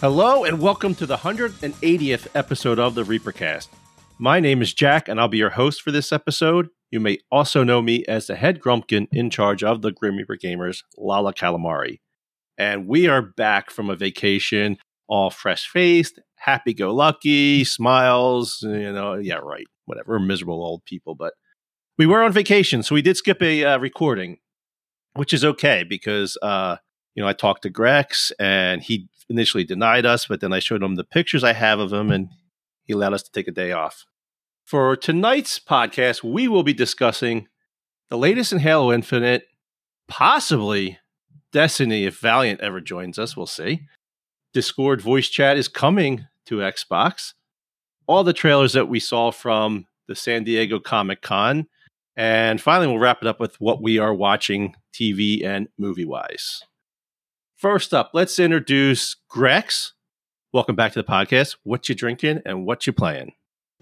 Hello and welcome to the 180th episode of the Reapercast. My name is Jack and I'll be your host for this episode. You may also know me as the head grumpkin in charge of the Grim Reaper Gamers, Lala Calamari. And we are back from a vacation, all fresh faced, happy go lucky, smiles, you know, yeah, right, whatever, We're miserable old people. But we were on vacation, so we did skip a uh, recording, which is okay because, uh, you know, I talked to Grex and he initially denied us, but then I showed him the pictures I have of him and he allowed us to take a day off. For tonight's podcast, we will be discussing the latest in Halo Infinite, possibly Destiny if Valiant ever joins us. We'll see. Discord voice chat is coming to Xbox. All the trailers that we saw from the San Diego Comic Con. And finally, we'll wrap it up with what we are watching TV and movie wise. First up, let's introduce Grex. Welcome back to the podcast. What you drinking and what you playing?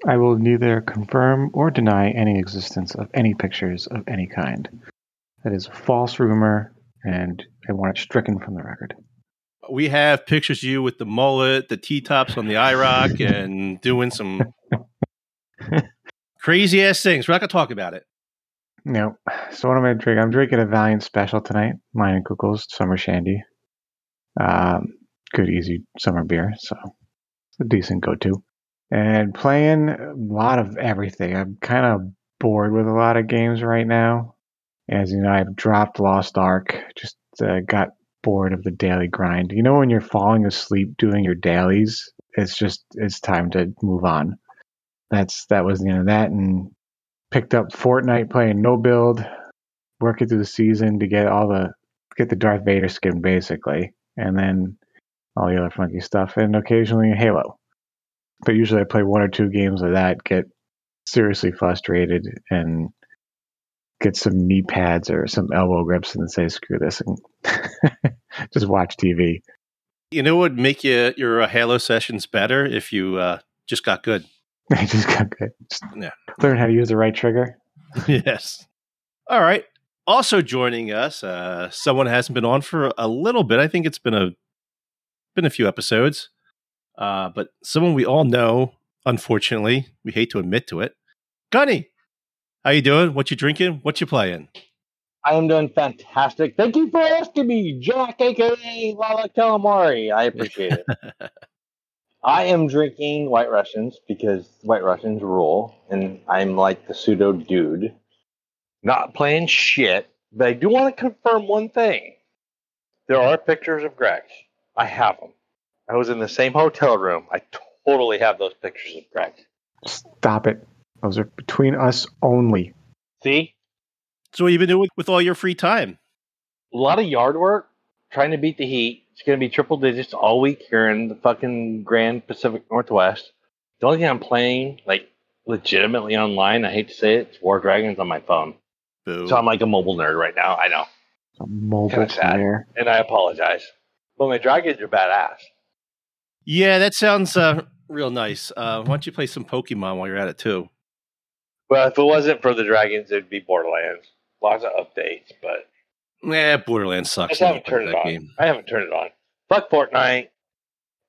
I will neither confirm or deny any existence of any pictures of any kind. That is a false rumor, and I want it stricken from the record. We have pictures of you with the mullet, the T tops on the IROC, and doing some crazy ass things. We're not going to talk about it. No. So, what am I drinking? I'm drinking a Valiant Special tonight, Leinenkugel's Summer Shandy. Um, good, easy summer beer. So a decent go to. And playing a lot of everything. I'm kind of bored with a lot of games right now. As you know, I've dropped Lost Ark, just uh, got bored of the daily grind. You know, when you're falling asleep doing your dailies, it's just, it's time to move on. That's, that was the end of that. And picked up Fortnite playing no build, working through the season to get all the, get the Darth Vader skin basically and then all the other funky stuff, and occasionally Halo. But usually I play one or two games of that, get seriously frustrated, and get some knee pads or some elbow grips and say, screw this, and just watch TV. You know what would make you, your uh, Halo sessions better if you uh, just got good? I just got good. Just yeah. Learn how to use the right trigger. yes. All right also joining us, uh, someone hasn't been on for a little bit. I think it's been a been a few episodes, uh, but someone we all know. Unfortunately, we hate to admit to it. Gunny, how you doing? What you drinking? What you playing? I am doing fantastic. Thank you for asking me, Jack, aka Lala Calamari. I appreciate it. I am drinking White Russians because White Russians rule, and I'm like the pseudo dude not playing shit. But I do want to confirm one thing. There are pictures of Greg. I have them. I was in the same hotel room. I totally have those pictures of Greg. Stop it. Those are between us only. See? So what you been doing with all your free time? A lot of yard work, trying to beat the heat. It's going to be triple digits all week here in the fucking Grand Pacific Northwest. The only thing I'm playing, like, legitimately online, I hate to say it, it's War Dragons on my phone. Boo. So I'm like a mobile nerd right now. I know. A mobile player. And I apologize. But my dragons are badass. Yeah, that sounds uh, real nice. Uh, why don't you play some Pokemon while you're at it too? Well, if it wasn't for the dragons, it'd be Borderlands. Lots of updates, but yeah, Borderlands sucks. I haven't turned it on. Game. I haven't turned it on. Fuck Fortnite.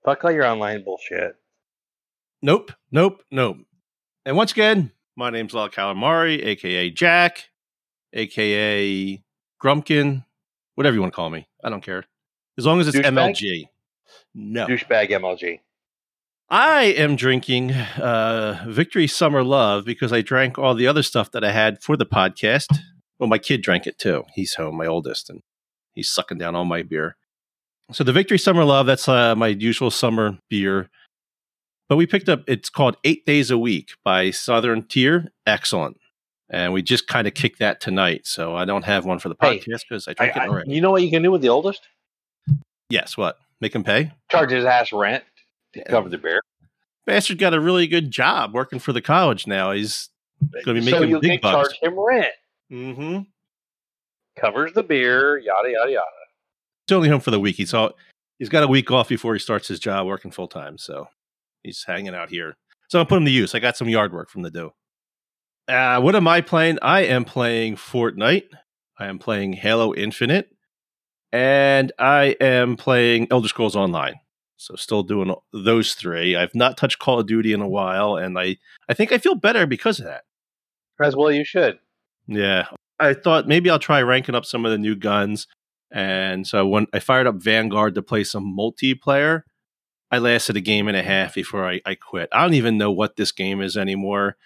Fuck all your online bullshit. Nope, nope, nope. And once again, my name's Lal Calamari, aka Jack aka Grumpkin, whatever you want to call me. I don't care. As long as it's Douchebag? MLG. No. Douchebag MLG. I am drinking uh, Victory Summer Love because I drank all the other stuff that I had for the podcast. Well, my kid drank it too. He's home, my oldest, and he's sucking down all my beer. So the Victory Summer Love, that's uh, my usual summer beer. But we picked up, it's called Eight Days a Week by Southern Tier. Excellent and we just kind of kicked that tonight. So I don't have one for the podcast because hey, I drank I, it already. You know what you can do with the oldest? Yes. What? Make him pay. Charge his ass rent to Yeah. cover the beer. Bastard got a really good job working for the college now. He's Gonna be so making you big can bucks. charge him rent. mm-hmm. Covers the beer, yada yada yada. He's only home for the week. He's all, he's got a week off before he starts his job working full time. So he's hanging out here. So I'm putting him to use. I got some yard work from the do. Uh, what am I playing? I am playing Fortnite. I am playing Halo Infinite. And I am playing Elder Scrolls Online. So still doing those three. I've not touched Call of Duty in a while, and I, I think I feel better because of that. As well, you should. Yeah. I thought maybe I'll try ranking up some of the new guns. And so when I fired up Vanguard to play some multiplayer, I lasted a game and a half before I, I quit. I don't even know what this game is anymore.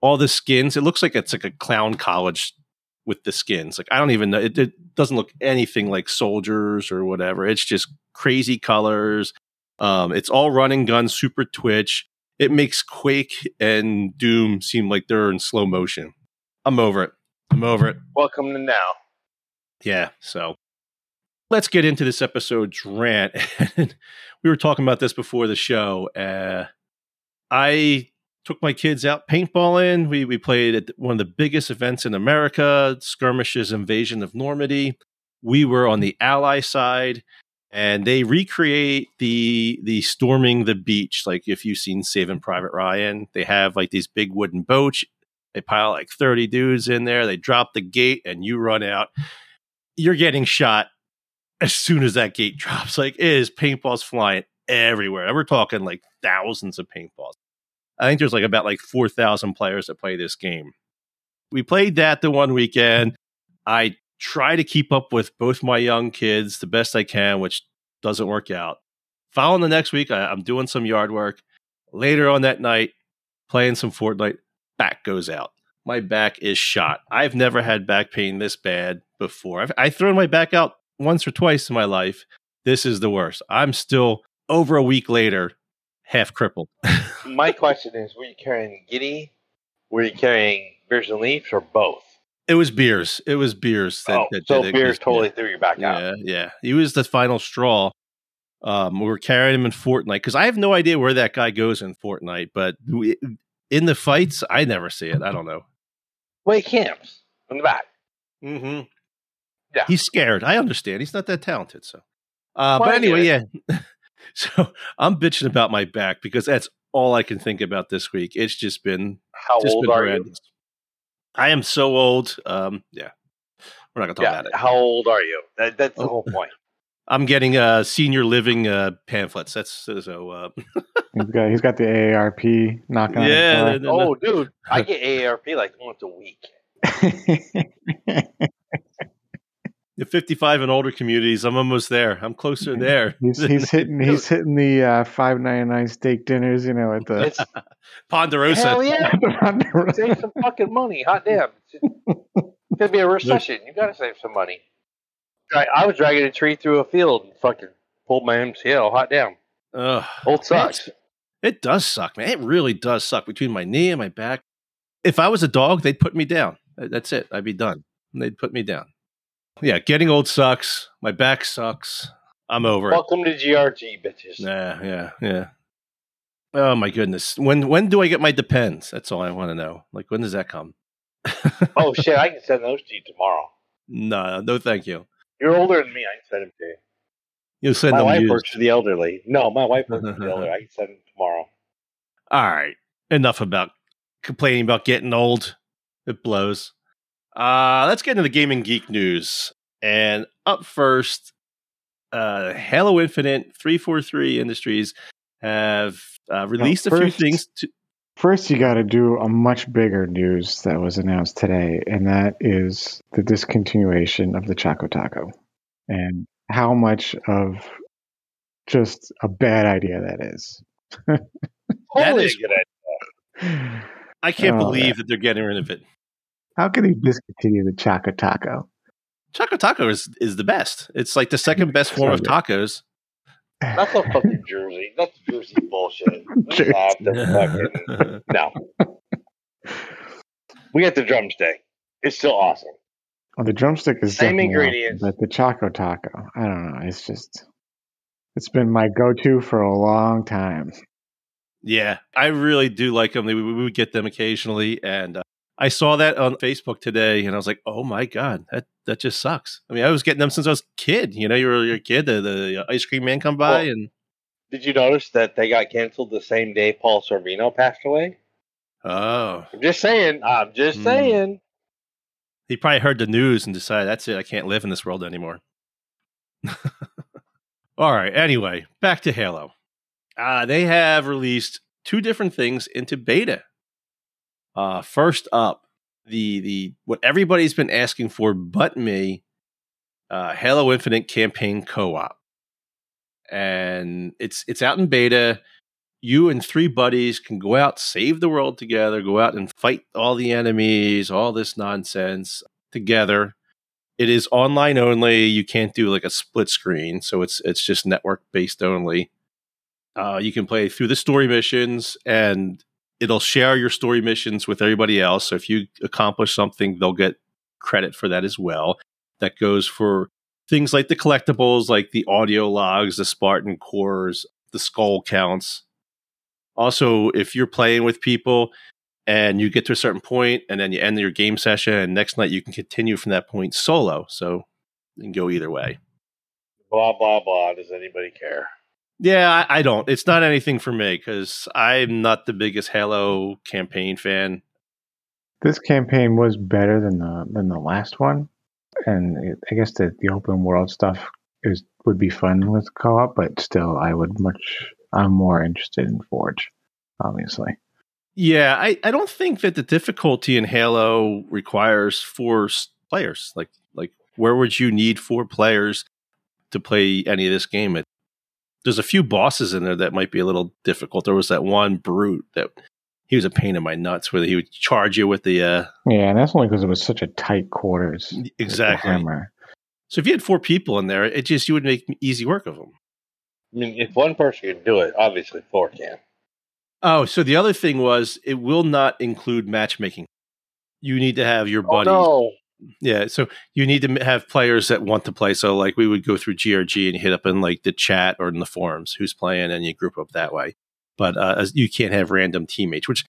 All the skins, it looks like it's like a clown college with the skins. Like I don't even know. It, it doesn't look anything like soldiers or whatever. It's just crazy colors. Um, it's all running gun, super twitch. It makes Quake and Doom seem like they're in slow motion. I'm over it. I'm over it. Welcome to now. Yeah. So let's get into this episode's rant. we were talking about this before the show. Uh, I took my kids out paintballing. We we played at one of the biggest events in America, Skirmish's Invasion of Normandy. We were on the Ally side, and they recreate the the storming the beach. Like if you've seen Saving Private Ryan, they have like these big wooden boats. They pile like thirty dudes in there. They drop the gate, and you run out. You're getting shot as soon as that gate drops. Like it is paintballs flying everywhere. And we're talking like thousands of paintballs. I think there's like about like 4,000 players that play this game. We played that the one weekend. I try to keep up with both my young kids the best I can, which doesn't work out. Following the next week, I, I'm doing some yard work. Later on that night, playing some Fortnite, back goes out. My back is shot. I've never had back pain this bad before. I've, I've thrown my back out once or twice in my life. This is the worst. I'm still over a week later, half crippled. My question is: Were you carrying Giddy? Were you carrying beers and leaves, or both? It was beers. It was beers. That, oh, that so beers Yeah. totally threw your back out. Yeah, yeah. He was the final straw. Um, we were carrying him in Fortnite because I have no idea where that guy goes in Fortnite, but we, in the fights, I never see it. I don't know. Well, he camps in the back. Mm-hmm. Yeah. he's scared. I understand. He's not that talented. So, uh, Well, but anyway, yeah. so I'm bitching about my back because that's all I can think about this week. It's just been How just old been are you? I am so old. Um, yeah, we're not gonna talk Yeah. about it. How old are you? That, that's the Oh. whole point. I'm getting uh senior living uh pamphlets. That's so uh He's got he's got the AARP knocking on yeah. his the- Oh, dude, I get AARP like once a week. Door. the 55 and older communities. I'm almost there. I'm closer there. he's he's hitting he's hitting the uh, five ninety nine steak dinners. You know at the It's Ponderosa. hell yeah. on the save some fucking money. Hot damn. It's gonna be a recession. You gotta save some money. I, I was dragging a tree through a field and fucking pulled my MCL. Hot damn. Ugh. Old sucks. It does suck, man. It really does suck between my knee and my back. If I was a dog, they'd put me down. That's it. I'd be done. They'd put me down. Yeah, getting old sucks. My back sucks. I'm over it. Welcome to GRG, bitches. Yeah, yeah, yeah. Oh my goodness. When when do I get my depends? That's all I want to know. Like when does that come? Oh shit, I can send those to you tomorrow. no, no, thank you. You're older than me. I can send them to you. You'll send my them wife used. works for the elderly. No, my wife works for the elderly. I can send them tomorrow. All right. Enough about complaining about getting old. It blows. Uh, let's get into the gaming geek news. And up first, uh, Halo Infinite 343 Industries have uh, released a few things. To, First, you got to do a much bigger news that was announced today, and that is the discontinuation of the Choco Taco, and how much of just a bad idea that is. Totally is- a good idea. I can't Oh, believe that they're getting rid of it. How can they discontinue the Choco Taco? Choco Taco is, is the best. It's like the second best form of tacos. That's a fucking Jersey. That's Jersey bullshit. We have to fucking no. We got the drumstick. It's still awesome. Well, the drumstick is Same definitely awesome, ingredients. but the Choco Taco, I don't know. It's just It's been my go-to for a long time. Yeah, I really do like them. We, we would get them occasionally, and uh, I saw that on Facebook today, and I was like, "Oh my god, that that just sucks." I mean, I was getting them since I was a kid. You know, you were your kid. The, the ice cream man come by, Well, and Did you notice that they got canceled the same day Paul Sorvino passed away? oh, I'm just saying. I'm just Hmm. saying. he probably heard the news and decided that's it. I can't live in this world anymore. All right. Anyway, back to Halo. Uh, they have released two different things into beta. Uh, first up, the the what everybody's been asking for, but me, uh, Halo Infinite campaign co-op, and it's it's out in beta. You and three buddies can go out, save the world together, go out and fight all the enemies, all this nonsense together. It is online only. You can't do like a split screen, so it's it's just network based only. Uh, you can play through the story missions, and it'll share your story missions with everybody else. So if you accomplish something, they'll get credit for that as well. That goes for things like the collectibles, like the audio logs, the Spartan cores, the skull counts. Also, if you're playing with people and you get to a certain point and then you end your game session, and next night you can continue from that point solo. So you can go either way. Blah blah blah. Does anybody care? Yeah, I, I don't. It's not anything for me because I'm not the biggest Halo campaign fan. This campaign was better than the than the last one, and it, I guess the the open world stuff is would be fun with co-op, but still, I would much. I'm more interested in Forge, obviously. Yeah, I, I don't think that the difficulty in Halo requires four players. Like like where would you need four players to play any of this game? It, there's a few bosses in there that might be a little difficult. There was that one brute that he was a pain in my nuts where he would charge you with the uh Yeah, and that's only because it was such a tight quarters. exactly. hammer. So if you had four people in there, it just you would make easy work of them. I mean, if one person can do it, obviously four can. Oh, so the other thing was it will not include matchmaking. You need to have your buddies. Oh, Yeah, so you need to have players that want to play. So like we would go through GRG and hit up in like the chat or in the forums who's playing, and you group up that way. But uh, you can't have random teammates, which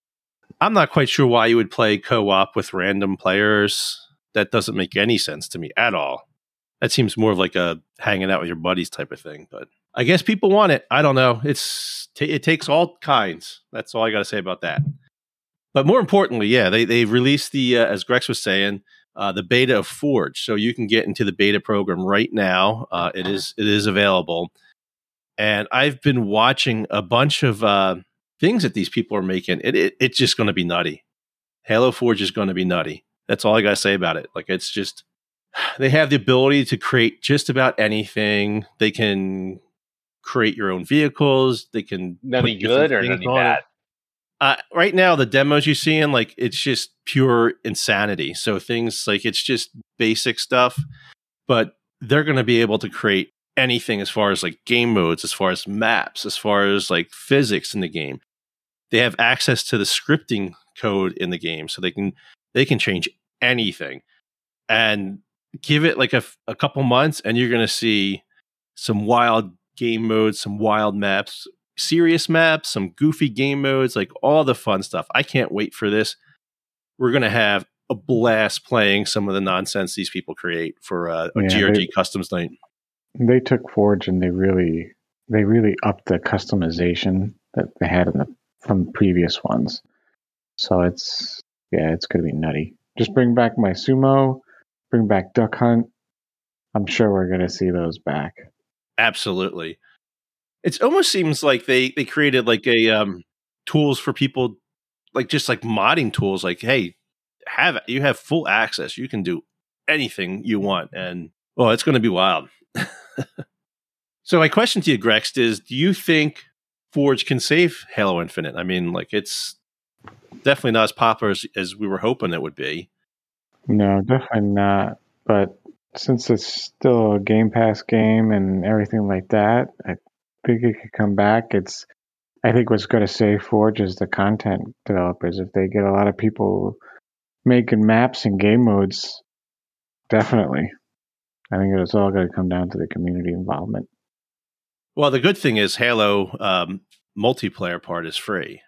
I'm not quite sure why you would play co-op with random players. That doesn't make any sense to me at all. That seems more of like a hanging out with your buddies type of thing. But I guess people want it. I don't know. It's t- it takes all kinds. That's all I got to say about that. But more importantly, yeah, they they released the uh, as Grex was saying uh, the beta of Forge, so you can get into the beta program right now. Uh, it is it is available, and I've been watching a bunch of uh, things that these people are making. It, it it's just going to be nutty. Halo Forge is going to be nutty. That's all I got to say about it. Like it's just they have the ability to create just about anything. They can create your own vehicles. They can put good or on it. Uh, right now, the demos you're seeing, like it's just pure insanity. So things like it's just basic stuff, but they're going to be able to create anything as far as like game modes, as far as maps, as far as like physics in the game. They have access to the scripting code in the game, so they can they can change anything. And give it like a, a couple months, and you're going to see some wild game modes, some wild maps, serious maps, some goofy game modes, like all the fun stuff. I can't wait for this. We're going to have a blast playing some of the nonsense these people create for uh, a Yeah, GRG they- customs night. They took Forge and they really they really upped the customization that they had in the from previous ones. So it's yeah, it's gonna be nutty. Just bring back my sumo, bring back Duck Hunt. I'm sure we're gonna see those back. Absolutely. It almost seems like they they created like a um tools for people like just like modding tools like hey, have you have full access. You can do anything you want and well, it's going to be wild. so my question to you Grex is do you think Forge can save Halo Infinite? I mean, like it's definitely not as popular as, as we were hoping it would be. No, definitely not. But since it's still a Game Pass game and everything like that, I think it could come back. It's I think what's going to save Forge is the content developers. If they get a lot of people making maps and game modes, definitely. I think it's all going to come down to the community involvement. Well, the good thing is Halo um, multiplayer part is free.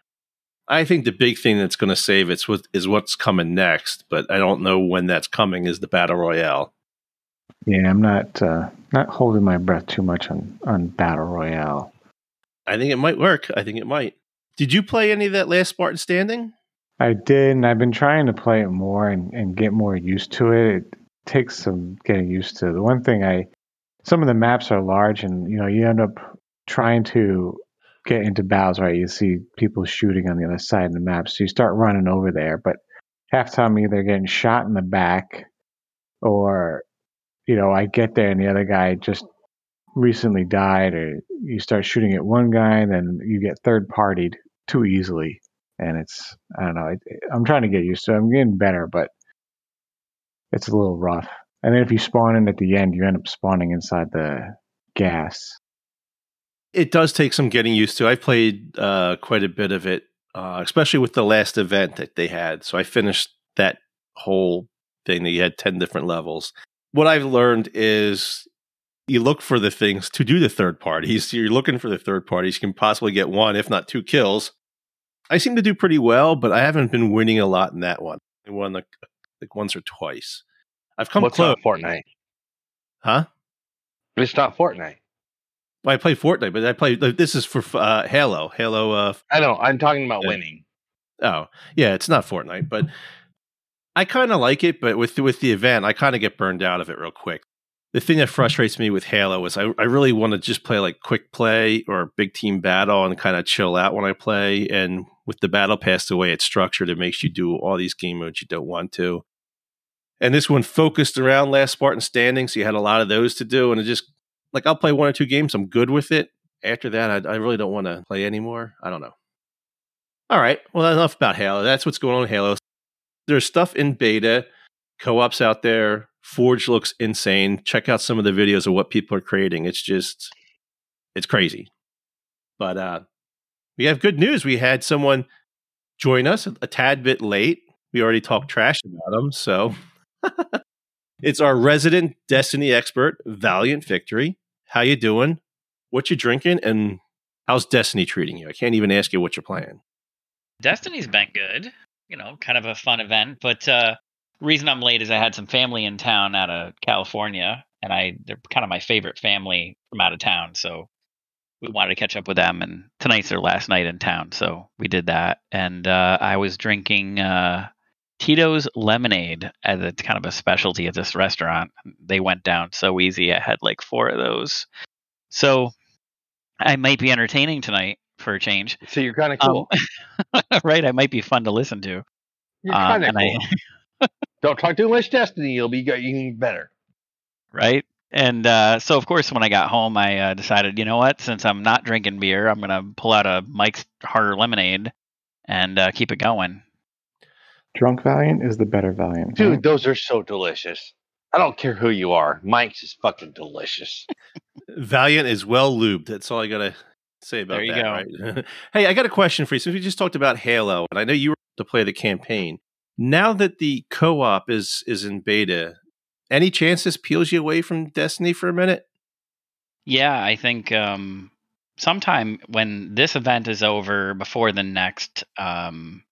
I think the big thing that's going to save it is what's coming next, but I don't know when that's coming. Is the battle royale? Yeah, I'm not uh, not holding my breath too much on on battle royale. I think it might work. I think it might. Did you play any of that last Spartan Standing? I did, and I've been trying to play it more and, and get more used to it. It takes some getting used to. The one thing I, some of the maps are large, and you know you end up trying to get into battles. Right, you see people shooting on the other side of the map, so you start running over there. But half the time, either getting shot in the back, or you know I get there and the other guy just recently died, or you start shooting at one guy, and then you get third partied too easily and it's I don't know. It, I'm trying to get used to. it. I'm getting better, but it's a little rough. And then if you spawn in at the end, you end up spawning inside the gas. It does take some getting used to. I played uh, quite a bit of it, uh, especially with the last event that they had. So I finished that whole thing that you had 10 different levels. What I've learned is you look for the things to do the third parties. You're looking for the third parties. You can possibly get one, if not two kills. I seem to do pretty well, but I haven't been winning a lot in that one. I won like, like once or twice. I've come What's close. Fortnite? Huh? It's not Fortnite. Well, I play Fortnite, but I play. This is for uh, Halo. Halo. Uh, I know. I'm talking about yeah. winning. Oh, yeah. It's not Fortnite, but I kind of like it. But with with the event, I kind of get burned out of it real quick the thing that mm-hmm. frustrates me with Halo is I, I really want to just play like quick play or big team battle and kind of chill out when I play. And with the battle pass, the way it's structured, it makes you do all these game modes you don't want to. And this one focused around Last Spartan Standing, so you had a lot of those to do. And it just like I'll play one or two games, I'm good with it. After that, I, I really don't want to play anymore. I don't know. All right, well enough about Halo. That's what's going on in Halo. There's stuff in beta, co-ops out there Forge looks insane. Check out some of the videos of what people are creating. It's just, it's crazy. But uh, we have good news. We had someone join us a, tad bit late. We already talked trash about him, so it's our resident Destiny expert, Valiant Victory. How you doing? What you drinking? And how's Destiny treating you? I can't even ask you what you're playing. Destiny's been good. You know, kind of a fun event, but uh, reason I'm late is I had some family in town out of California, and I they're kind of my favorite family from out of town. So we wanted to catch up with them, and tonight's their last night in town, so we did that. And uh, I was drinking uh, Tito's lemonade as a kind of a specialty at this restaurant. They went down so easy. I had like four of those, so I might be entertaining tonight for a change. So you're kind of cool, um, right? I might be fun to listen to. You're kind of uh, cool. I, Don't talk too much Destiny. You'll be you better. Right. And uh, so, of course, when I got home, I uh, decided, you know what? Since I'm not drinking beer, I'm gonna pull out a Mike's Harder Lemonade and uh, keep it going. Drunk Valiant is the better Valiant, dude. Right? Those are so delicious. I don't care who you are. Mike's is fucking delicious. Valiant is well lubed. That's all I gotta say about there you that. Go. Right? hey, I got a question for you. Since we just talked about Halo, and I know you were to play the campaign, now that the co-op is is in beta, any chance this peels you away from Destiny for a minute? Yeah, I think um, sometime when this event is over, before the next um,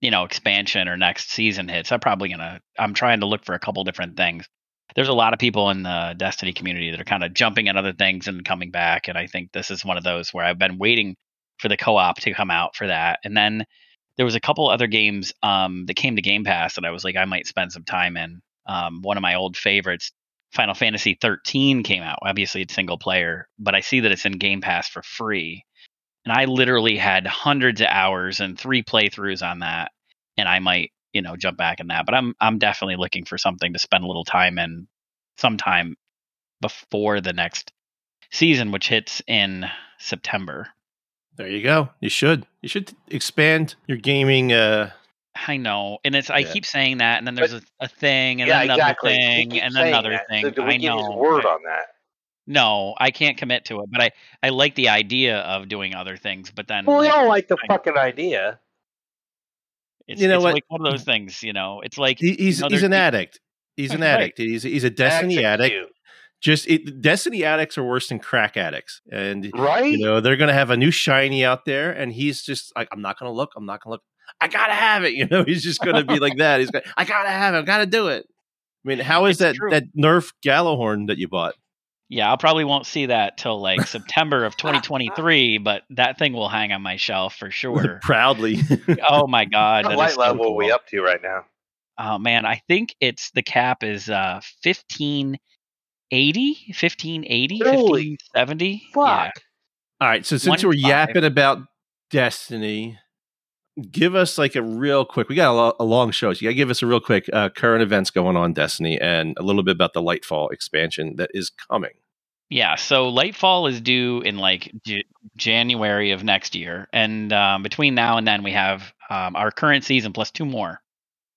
you know expansion or next season hits, I'm probably gonna. I'm trying to look for a couple different things. There's a lot of people in the Destiny community that are kind of jumping at other things and coming back, and I think this is one of those where I've been waiting for the co-op to come out for that, and then there was a couple other games um, that came to Game Pass that I was like, I might spend some time in. Um, one of my old favorites, Final Fantasy 13, came out. Obviously, it's single player, but I see that it's in Game Pass for free. And I literally had hundreds of hours and three playthroughs on that, and I might, you know, jump back in that. But I'm I'm definitely looking for something to spend a little time in, sometime before the next season, which hits in September. There you go. You should. You should expand your gaming. Uh, I know, and it's. I keep saying that, and then there's but, a, a, thing, and yeah, then another exactly. thing, and then another that. thing. So I know. word on that. No, I can't commit to it, but I I like the idea of doing other things. But then, well, we don't like the I, fucking idea. It's, you know it's what? Like one of those things. You know, it's like he's you know, he's an addict. He's an addict. He's he's a destiny addict. just it, Destiny addicts are worse than crack addicts, and Right? you know they're gonna have a new shiny out there, and he's just like, I'm not gonna look, I'm not gonna look, I gotta have it. You know, he's just gonna be like that. He's like, I gotta have it, I gotta do it. I mean, how is It's that true. that Nerf Gallowhorn that you bought? Yeah, I'll probably won't see that till like September of 2023, but that thing will hang on my shelf for sure. Proudly, oh my god, What light is so level are we up to right now? Oh man, I think it's the cap is uh 1580, 1580, Holy 1570. Fuck. Yeah. All right, so since we're yapping about Destiny, give us like a real quick. We got a, lo- a long show, so you got to give us a real quick uh, current events going on Destiny and a little bit about the Lightfall expansion that is coming. Yeah, so Lightfall is due in like J- January of next year, and um, between now and then we have um, our current season plus two more.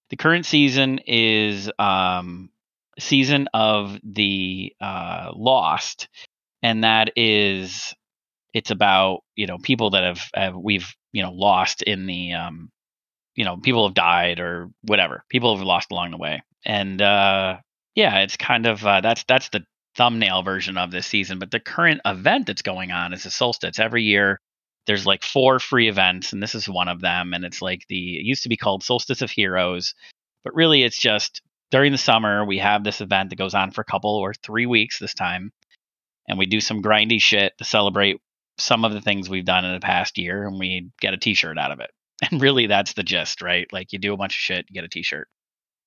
The current season is um, season of the uh, Lost, and that is it's about you know people that have, have we've you know lost in the um, you know people have died or whatever people have lost along the way, and uh, yeah, it's kind of uh, that's that's the thumbnail version of this season. But the current event that's going on is the solstice. Every year, there's like four free events, and this is one of them. And it's like the it used to be called Solstice of Heroes, but really it's just during the summer we have this event that goes on for a couple or three weeks this time, and we do some grindy shit to celebrate some of the things we've done in the past year, and we get a T-shirt out of it. And really, that's the gist, right? Like you do a bunch of shit, you get a T-shirt,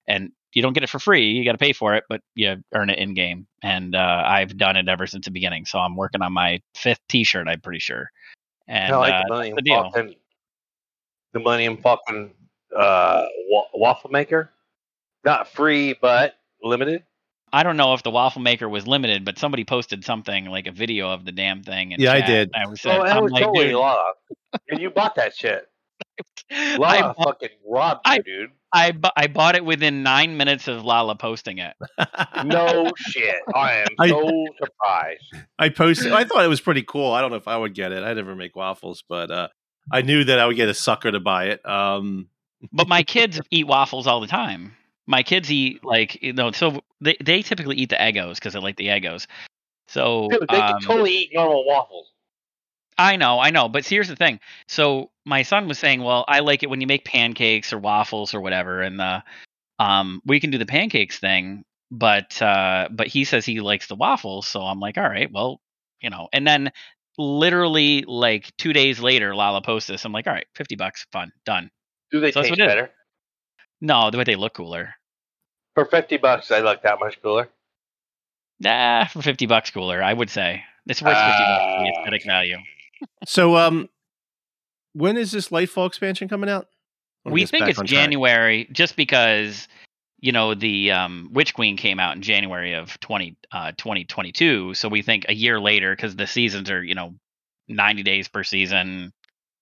and you don't get it for free. You got to pay for it, but you earn it in game. And uh, I've done it ever since the beginning. So I'm working on my fifth T-shirt. I'm pretty sure. And I like uh, the Millennium the deal. Falcon. The Millennium Falcon uh, wa- waffle maker, not free but limited. I don't know if the waffle maker was limited, but somebody posted something like a video of the damn thing. In Yeah, I did. I was, Oh, that I'm was like, totally dude, Lala. and you bought that shit. I, Lala fucking robbed I- you, dude. I, bu- I bought it within nine minutes of Lala posting it. No shit. I am I- so surprised. I posted. I thought it was pretty cool. I don't know if I would get it. I never make waffles, but uh, I knew that I would get a sucker to buy it. Um, but my kids eat waffles all the time. My kids eat like you know, so they they typically eat the Eggos because they like the Eggos. So Dude, they um, can totally eat normal waffles. I know, I know, but see, here's the thing. So my son was saying, well, I like it when you make pancakes or waffles or whatever, and the um we can do the pancakes thing, but uh but he says he likes the waffles, so I'm like, all right, well, you know, and then literally like two days later, Lala posts this. I'm like, all right, fifty bucks, fun, done. Do they So taste what it is. better? No, but they look cooler. For fifty bucks, they look that much cooler. Nah, for fifty bucks cooler, I would say. It's worth fifty bucks for the aesthetic value. so, um, when is this Lightfall expansion coming out? Let we think it's on track. January just because you know the um, Witch Queen came out in January of 20, uh, 2022 so we think a year later because the seasons are you know 90 days per season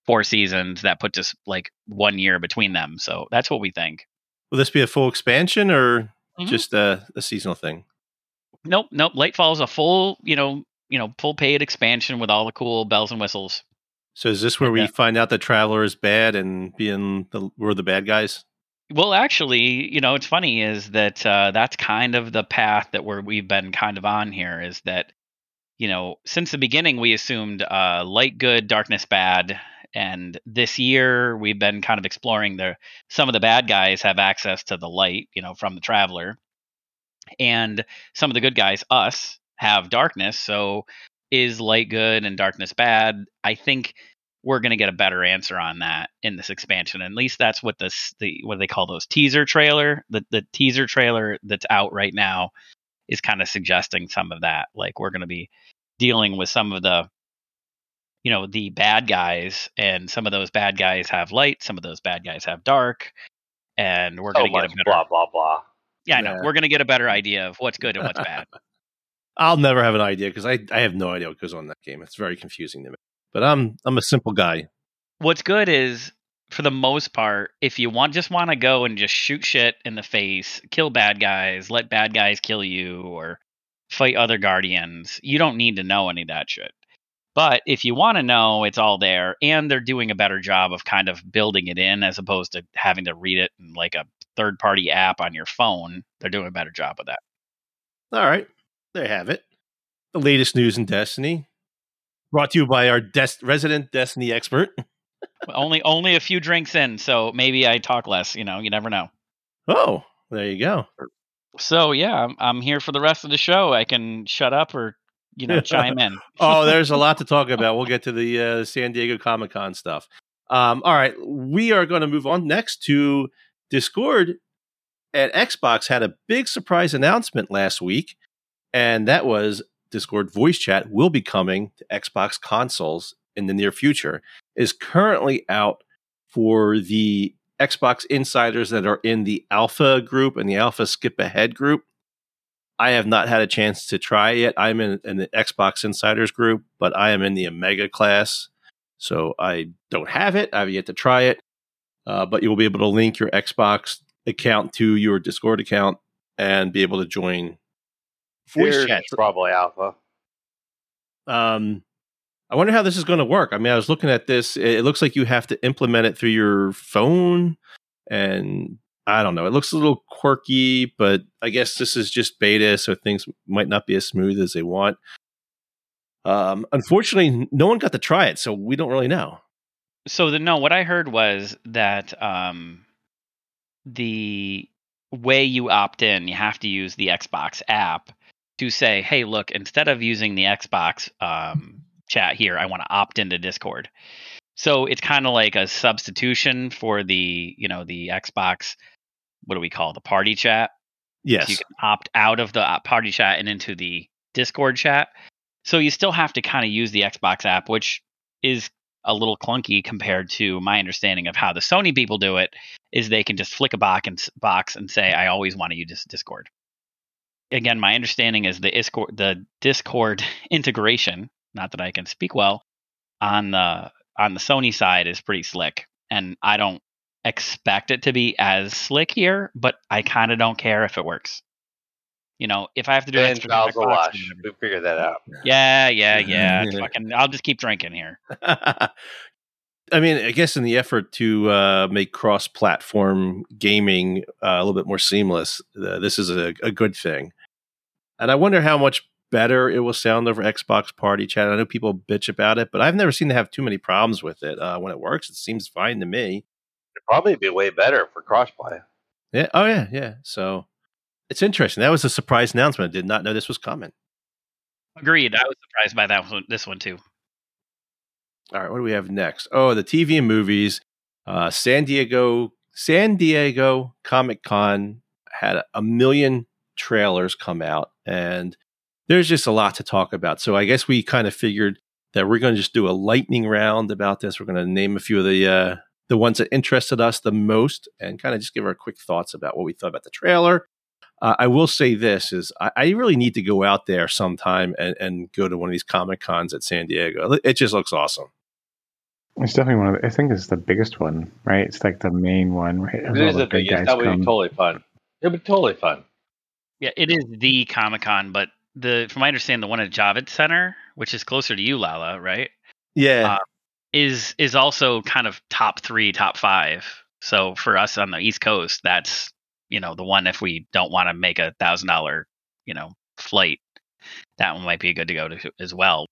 four seasons that puts us like one year between them so that's what we think Will this be a full expansion or Mhm. just a, a seasonal thing? nope nope Lightfall is a full you know you know full paid expansion with all the cool bells and whistles So, is this where we find out that Traveler is bad and being the we're the bad guys? Well, actually, you know, it's funny is that uh, that's kind of the path that we're, we've been kind of on here is that, you know, since the beginning, we assumed uh, light good, darkness bad. And this year, we've been kind of exploring the some of the bad guys have access to the light, you know, from the traveler, and some of the good guys, us, have darkness. So, is light good and darkness bad? I think we're going to get a better answer on that in this expansion. At least that's what this the what do they call those teaser trailer the the teaser trailer that's out right now is kind of suggesting some of that. Like we're going to be dealing with some of the you know the bad guys and some of those bad guys have light, some of those bad guys have dark and we're So going to get a better blah blah blah. Yeah, I know. Yeah. We're going to get a better idea of what's good and what's bad. I'll never have an idea because I, I have no idea what goes on in that game. It's very confusing to me. But I'm I'm a simple guy. what's good is for the most part if you want just want to go and just shoot shit in the face kill bad guys let bad guys kill you or fight other guardians you don't need to know any of that shit but if you want to know it's all there and they're doing a better job of kind of building it in as opposed to having to read it in like a third party app on your phone they're doing a better job of that All right, there you have it. the latest news in Destiny. Brought to you by our des- resident Destiny expert. only only a few drinks in, so maybe I talk less. You know, you never know. Oh, there you go. So yeah, I'm, I'm here for the rest of the show. I can shut up or you know chime in. oh, there's a lot to talk about. We'll get to the uh, San Diego Comic Con stuff. Um, all right, we are going to move on next to Discord. And Xbox had a big surprise announcement last week, and that was Discord voice chat will be coming to Xbox consoles in the near future. Is currently out for the Xbox insiders that are in the Alpha group and the Alpha Skip Ahead group. I have not had a chance to try it. I'm in, in the Xbox insiders group, but I am in the Omega class, so I don't have it. I have yet to try it. Uh, but you will be able to link your Xbox account to your Discord account and be able to join voice chat. probably alpha. Um, I wonder how this is going to work. I mean, I was looking at this. It looks like you have to implement it through your phone, and I don't know. It looks a little quirky, but I guess this is just beta, so things might not be as smooth as they want. Um, unfortunately, no one got to try it, so we don't really know. So the no, what I heard was that um, the way you opt in, you have to use the Xbox app to say, "Hey, look, instead of using the Xbox um, chat here, I want to opt into Discord." So it's kind of like a substitution for the, you know, the Xbox. What do we call the party chat? Yes, You can opt out of the uh, party chat and into the Discord chat. So you still have to kind of use the Xbox app, which is a little clunky compared to my understanding of how the Sony people do it. Is they can just flick a box and box and say, "I always want to use Discord." Again, my understanding is the Discord, the Discord integration. Not that I can speak well on the on the Sony side is pretty slick, and I don't expect it to be as slick here, but I kind of don't care if it works. You know, if I have to do Ben extra Charles Xbox, Wash. We figured that out. yeah, yeah, yeah. Yeah. Fucking, I'll just keep drinking here. I mean, I guess in the effort to uh, make cross-platform gaming uh, a little bit more seamless, uh, this is a, a good thing. And I wonder how much better it will sound over Xbox Party Chat. I know people bitch about it, but I've never seen to have too many problems with it. Uh, when it works, it seems fine to me. It'd probably be way better for crossplay. Yeah. Oh yeah. Yeah. So it's interesting. That was a surprise announcement. I did not know this was coming. Agreed. I was surprised by that one, this one too. All right, what do we have next? Oh, the TV and movies. Uh, San Diego, San Diego Comic Con had a million trailers come out, and there's just a lot to talk about. So I guess we kind of figured that we're going to just do a lightning round about this. We're going to name a few of the uh, the ones that interested us the most, and kind of just give our quick thoughts about what we thought about the trailer. Uh, I will say this is I, I really need to go out there sometime and, and go to one of these comic cons at San Diego. It just looks awesome. It's definitely one of the, I think it's the biggest one, right? It's like the main one, right? It is the biggest. That would be totally fun. It would be totally fun. Yeah, it is the Comic Con, but the from my understanding, the one at Javits Center, which is closer to you, Lala, right? Yeah. Uh, is is also kind of top three, top five. So for us on the East Coast, that's you know the one if we don't want to make a thousand dollar you know flight, that one might be good to go to as well.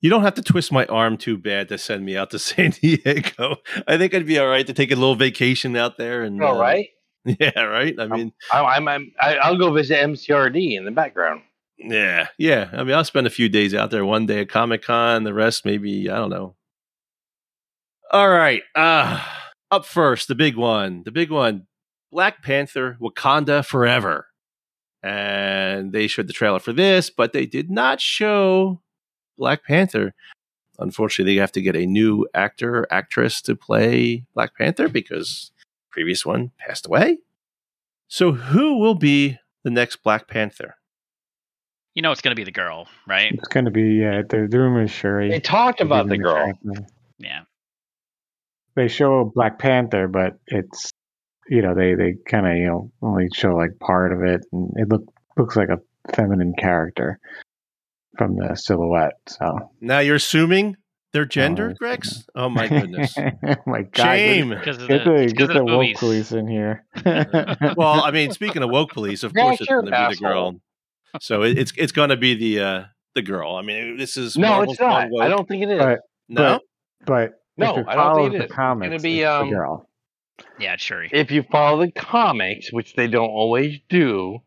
You don't have to twist my arm too bad to send me out to San Diego. I think I'd be all right to take a little vacation out there. And All uh, right. yeah, right. I mean, I'm, I'm, I'm, I- I'll go visit MCRD in the background. yeah, yeah. I mean, I'll spend a few days out there. One day at Comic Con, the rest maybe I don't know. All right. Uh, up first, the big one. The big one: Black Panther: Wakanda Forever. And they showed the trailer for this, but they did not show Black Panther. Unfortunately, they have to get a new actor, actress to play Black Panther because previous one passed away. So, who will be the next Black Panther? You know it's going to be the girl, right? It's going to be yeah. The, the rumor is Shuri. They talked about the girl. Yeah. They show Black Panther, but it's you know they they kind of you know only show like part of it, and it look looks like a feminine character from the silhouette. So Now you're assuming their gender, Oh, Grex? Oh my goodness. oh my god! Shame. Because of Get the, the, get the the woke movies. police in here. well, I mean, speaking of woke police, of Yeah, course it's going to be the girl. So it, it's it's going to be the uh, the girl. I mean, this is No, Marvel's it's not. I don't think it is. But No, but No, if it I don't think follows it. It's gonna be, it's um, the girl. Yeah, Shuri. if you follow the comics, which they don't always do,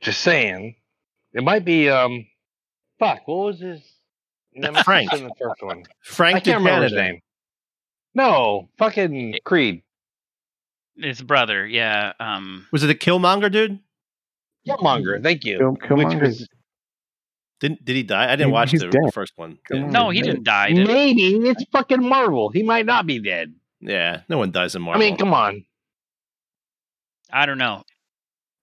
just saying, it might be um, fuck, what was his? nemesis Frank. in the first one. Frank I can't remember his name. No, fucking Creed. His brother, yeah. Um, Was it the Killmonger dude? Killmonger. Thank you. Kill- Which was Didn't did he die? I didn't He- watch the, dead. the first one. Yeah. Killmonger. no, he Maybe. didn't die. Did he? maybe it's fucking Marvel. He might not be dead. Yeah, no one dies in Marvel. I mean, come on. I don't know.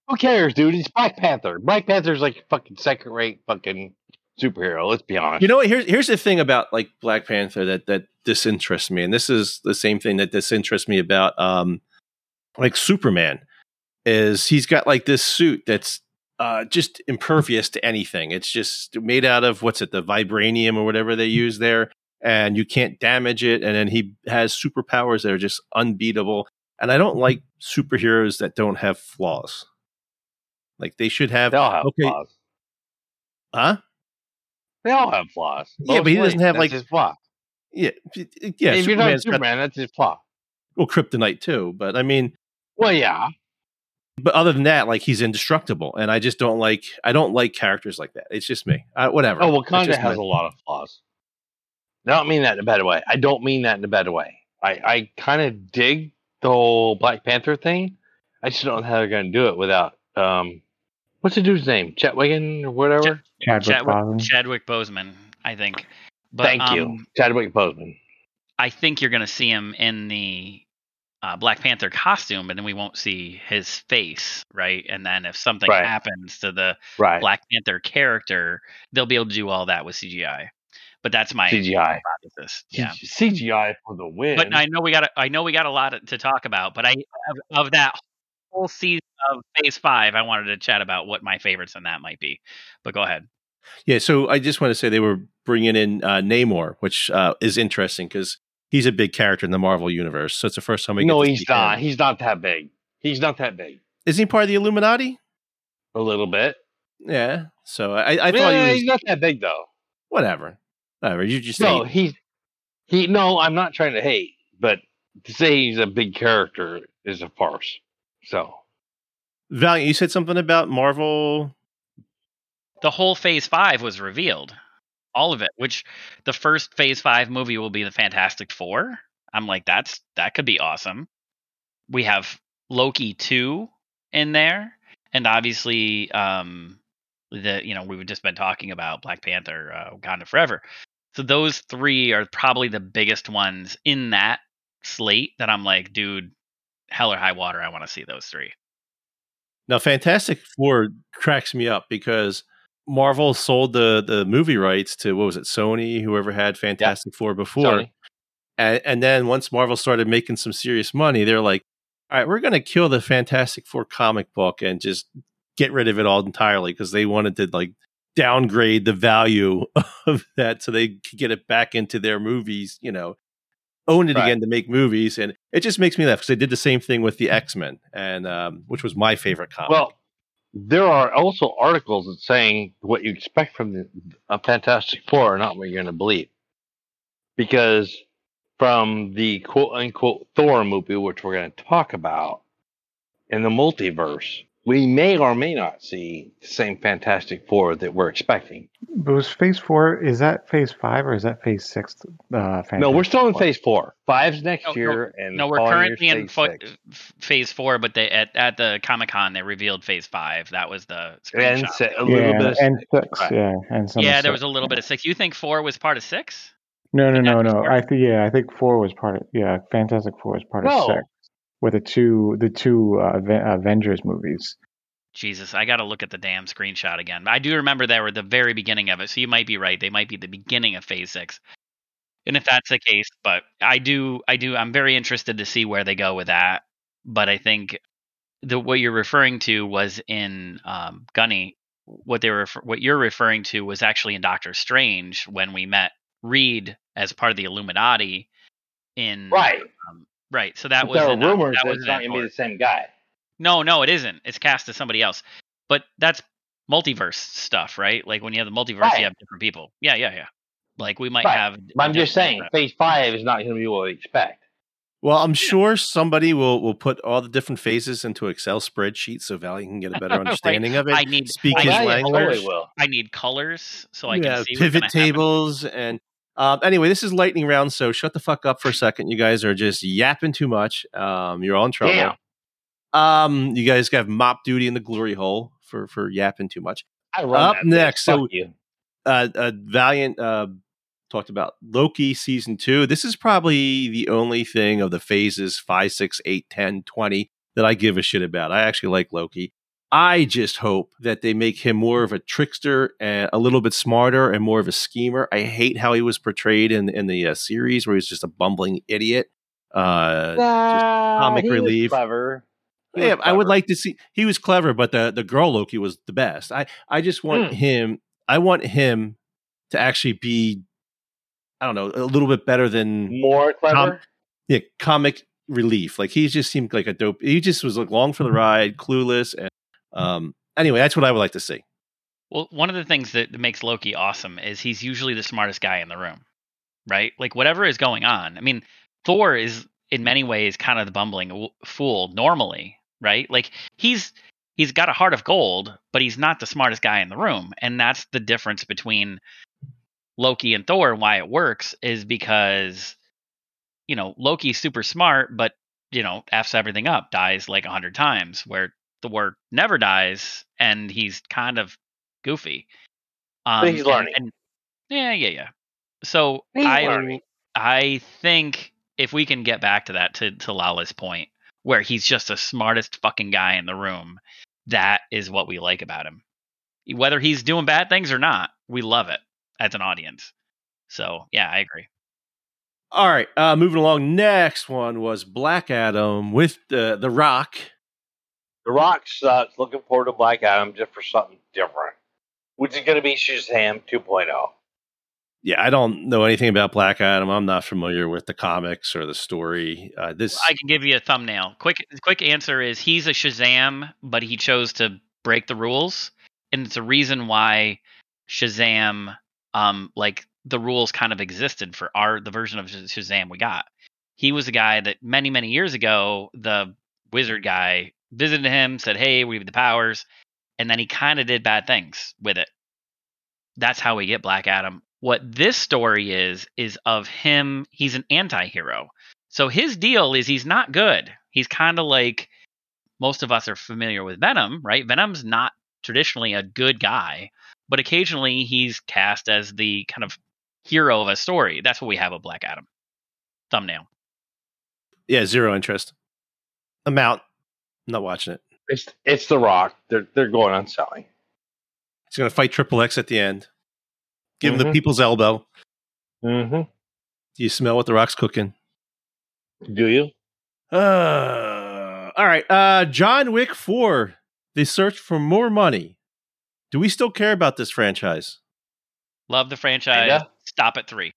Who cares, dude? It's Black Panther. Black Panther's like fucking second rate fucking superhero. Let's be honest. You know what? Here's here's the thing about like Black Panther that that disinterests me, and this is the same thing that disinterests me about um like Superman is he's got like this suit that's uh just impervious to anything. It's just made out of what's it, the vibranium or whatever they use there, and you can't damage it. And then he has superpowers that are just unbeatable. And I don't like superheroes that don't have flaws. Like they should have, they all have okay. flaws. huh? They all have flaws. Yeah, but he doesn't have, like- his flaw. Yeah, yeah. if you're not Superman's got- Superman, that's his flaw. well, kryptonite too. But I mean, Well, yeah. But other than that, like he's indestructible, and I just don't like. I don't like characters like that. It's just me. Uh, whatever. Oh, It's Wakanda just has me. a lot of flaws. I don't mean that in a bad way. I don't mean that in a bad way. I, I kind of dig the whole Black Panther thing. I just don't know how they're going to do it without um, what's the dude's name? Chet Wiggin or whatever. Chadwick Chadwick, Boseman. Chadwick Boseman, I think. But, Thank you, um, Chadwick Boseman. I think you're going to see him in the uh, Black Panther costume, but then we won't see his face, right? And then if something Right. happens to the Right. Black Panther character, they'll be able to do all that with CGI. But that's my CGI. hypothesis. Yeah. CGI for the win. But I know we got I know we got a lot to talk about. But I of, of that whole season of Phase Five, I wanted to chat about what my favorites in that might be. But go ahead. Yeah. So I just want to say they were bringing in uh, Namor, which uh, is interesting because he's a big character in the Marvel universe. So it's the first time we. no, get to he's see him. not. He's not that big. He's not that big. Isn't he part of the Illuminati? A little bit. Yeah. So I, I thought Yeah, he was he's not that big though. whatever. Whatever. You just No, say he's he. No, I'm not trying to hate, but to say he's a big character is a farce. So Valiant. You said something about Marvel. The whole Phase Five was revealed, all of it. Which the first Phase Five movie will be the Fantastic Four. I'm like, that's that could be awesome. We have Loki two in there, and obviously, um, the you know we've just been talking about Black Panther, uh, Wakanda Forever. So those three are probably the biggest ones in that slate that I'm like, dude, hell or high water, I want to see those three. Now, Fantastic Four cracks me up because Marvel sold the the movie rights to what was it, Sony, whoever had Fantastic Four before, and, and then once Marvel started making some serious money, they're like, "All right, we're going to kill the Fantastic Four comic book and just get rid of it all entirely," because they wanted to like downgrade the value of that so they could get it back into their movies, you know, own it Right. again to make movies, and it just makes me laugh because they did the same thing with the X Men, and um, which was my favorite comic. Well, there are also articles that saying what you expect from the a Fantastic Four are not what you're going to believe, because from the quote unquote Thor movie, which we're going to talk about in the multiverse, we may or may not see the same Fantastic Four that we're expecting. But was Phase Four? Is that Phase Five or is that Phase Six? Uh, No, we're still in Phase Four. Five's next No, no, year, and No, we're currently in Phase fo- phase four, but they at, at the Comic Con they revealed phase five. That was the and se- a little yeah, bit of and six. Right. Yeah, and some. yeah, there six. was a little bit of six. You think four was part of six? No, no, no, no. Four? I think yeah, I think four was part of yeah. Fantastic Four was part No. of six with the two the two uh, Avengers movies. Jesus, I got to look at the damn screenshot again. I do remember they were the very beginning of it, so you might be right. They might be the beginning of phase six. And if that's the case, but I do, I do, I'm very interested to see where they go with that. But I think the what you're referring to was in um, Gunny. What they were, what you're referring to was actually in Doctor Strange when we met Reed as part of the Illuminati. In right. um, right. So that But was there are in, rumors that that was it's not going to be the same guy. No, no, it isn't. It's cast as somebody else. But that's multiverse stuff, right? Like when you have the multiverse, Right. you have different people. Yeah, yeah, yeah. Like we might Right. have. But I'm just different- saying, phase five is not going to be what we expect. Well, I'm sure somebody will will put all the different phases into Excel spreadsheet so Valiant can get a better Right. understanding of it. I need speak I his need language. totally will. I need colors so I yeah, can see pivot gonna happen. tables and um, anyway, this is lightning round, so shut the fuck up for a second. You guys are just yapping too much. Um, you're all in trouble. Um, you guys have mop duty in the glory hole for for yapping too much. I run Up next, so- you. uh, uh Valiant uh talked about Loki season two. This is probably the only thing of the phases 5, 6, 8, 10, 20 that I give a shit about. I actually like Loki. I just hope that they make him more of a trickster and a little bit smarter and more of a schemer. I hate how he was portrayed in in the uh, series where he's just a bumbling idiot. Uh, Nah, comic relief. Clever. He yeah, I would like to see. He was clever, but the the girl Loki was the best. I I just want Mm. him. I want him to actually be. I don't know, a little bit better than more clever. yeah, comic relief. Like he just seemed like a dope. He just was like long for the ride, clueless, and um. Anyway, that's what I would like to see. Well, one of the things that makes Loki awesome is he's usually the smartest guy in the room, right? Like whatever is going on. I mean, Thor is in many ways kind of the bumbling fool normally, right? Like he's he's got a heart of gold, but he's not the smartest guy in the room, and that's the difference between Loki and Thor and why it works is because you know, Loki's super smart, but you know, f's everything up, dies like a hundred times, where Thor never dies and he's kind of goofy. Um, he's and- learning. and- yeah, yeah, yeah. So He's I learning. I think if we can get back to that to to Lala's point, where he's just the smartest fucking guy in the room, that is what we like about him. Whether he's doing bad things or not, we love it as an audience. So yeah, I agree. All right, uh, moving along. Next one was Black Adam with the the Rock. The Rock sucks. Looking forward to Black Adam just for something different, which is going to be Shazam oh. 2.0. Yeah, I don't know anything about Black Adam. I'm not familiar with the comics or the story. Uh, this I can give you a thumbnail. Quick quick answer is he's a Shazam, but he chose to break the rules. And it's a reason why Shazam um like the rules kind of existed for our the version of Shazam we got. He was a guy that many many years ago the wizard guy visited him, said, "Hey, we have the powers." And then he kind of did bad things with it. That's how we get Black Adam. What this story is is of him, he's an anti-hero. So his deal is he's not good. He's kind of like most of us are familiar with Venom, right? Venom's not traditionally a good guy, but occasionally he's cast as the kind of hero of a story. That's what we have with Black Adam. Thumbnail. yeah, zero interest. I'm not watching it. It's it's The Rock. They're they're going on selling. He's gonna fight Triple X at the end. Give him the Mhm. people's elbow. Mm-hmm. Do you smell what the Rock's cooking? Do you? Uh, all right. Uh, John Wick 4. They search for more money. Do we still care about this franchise? Love the franchise. Kinda. Stop at three.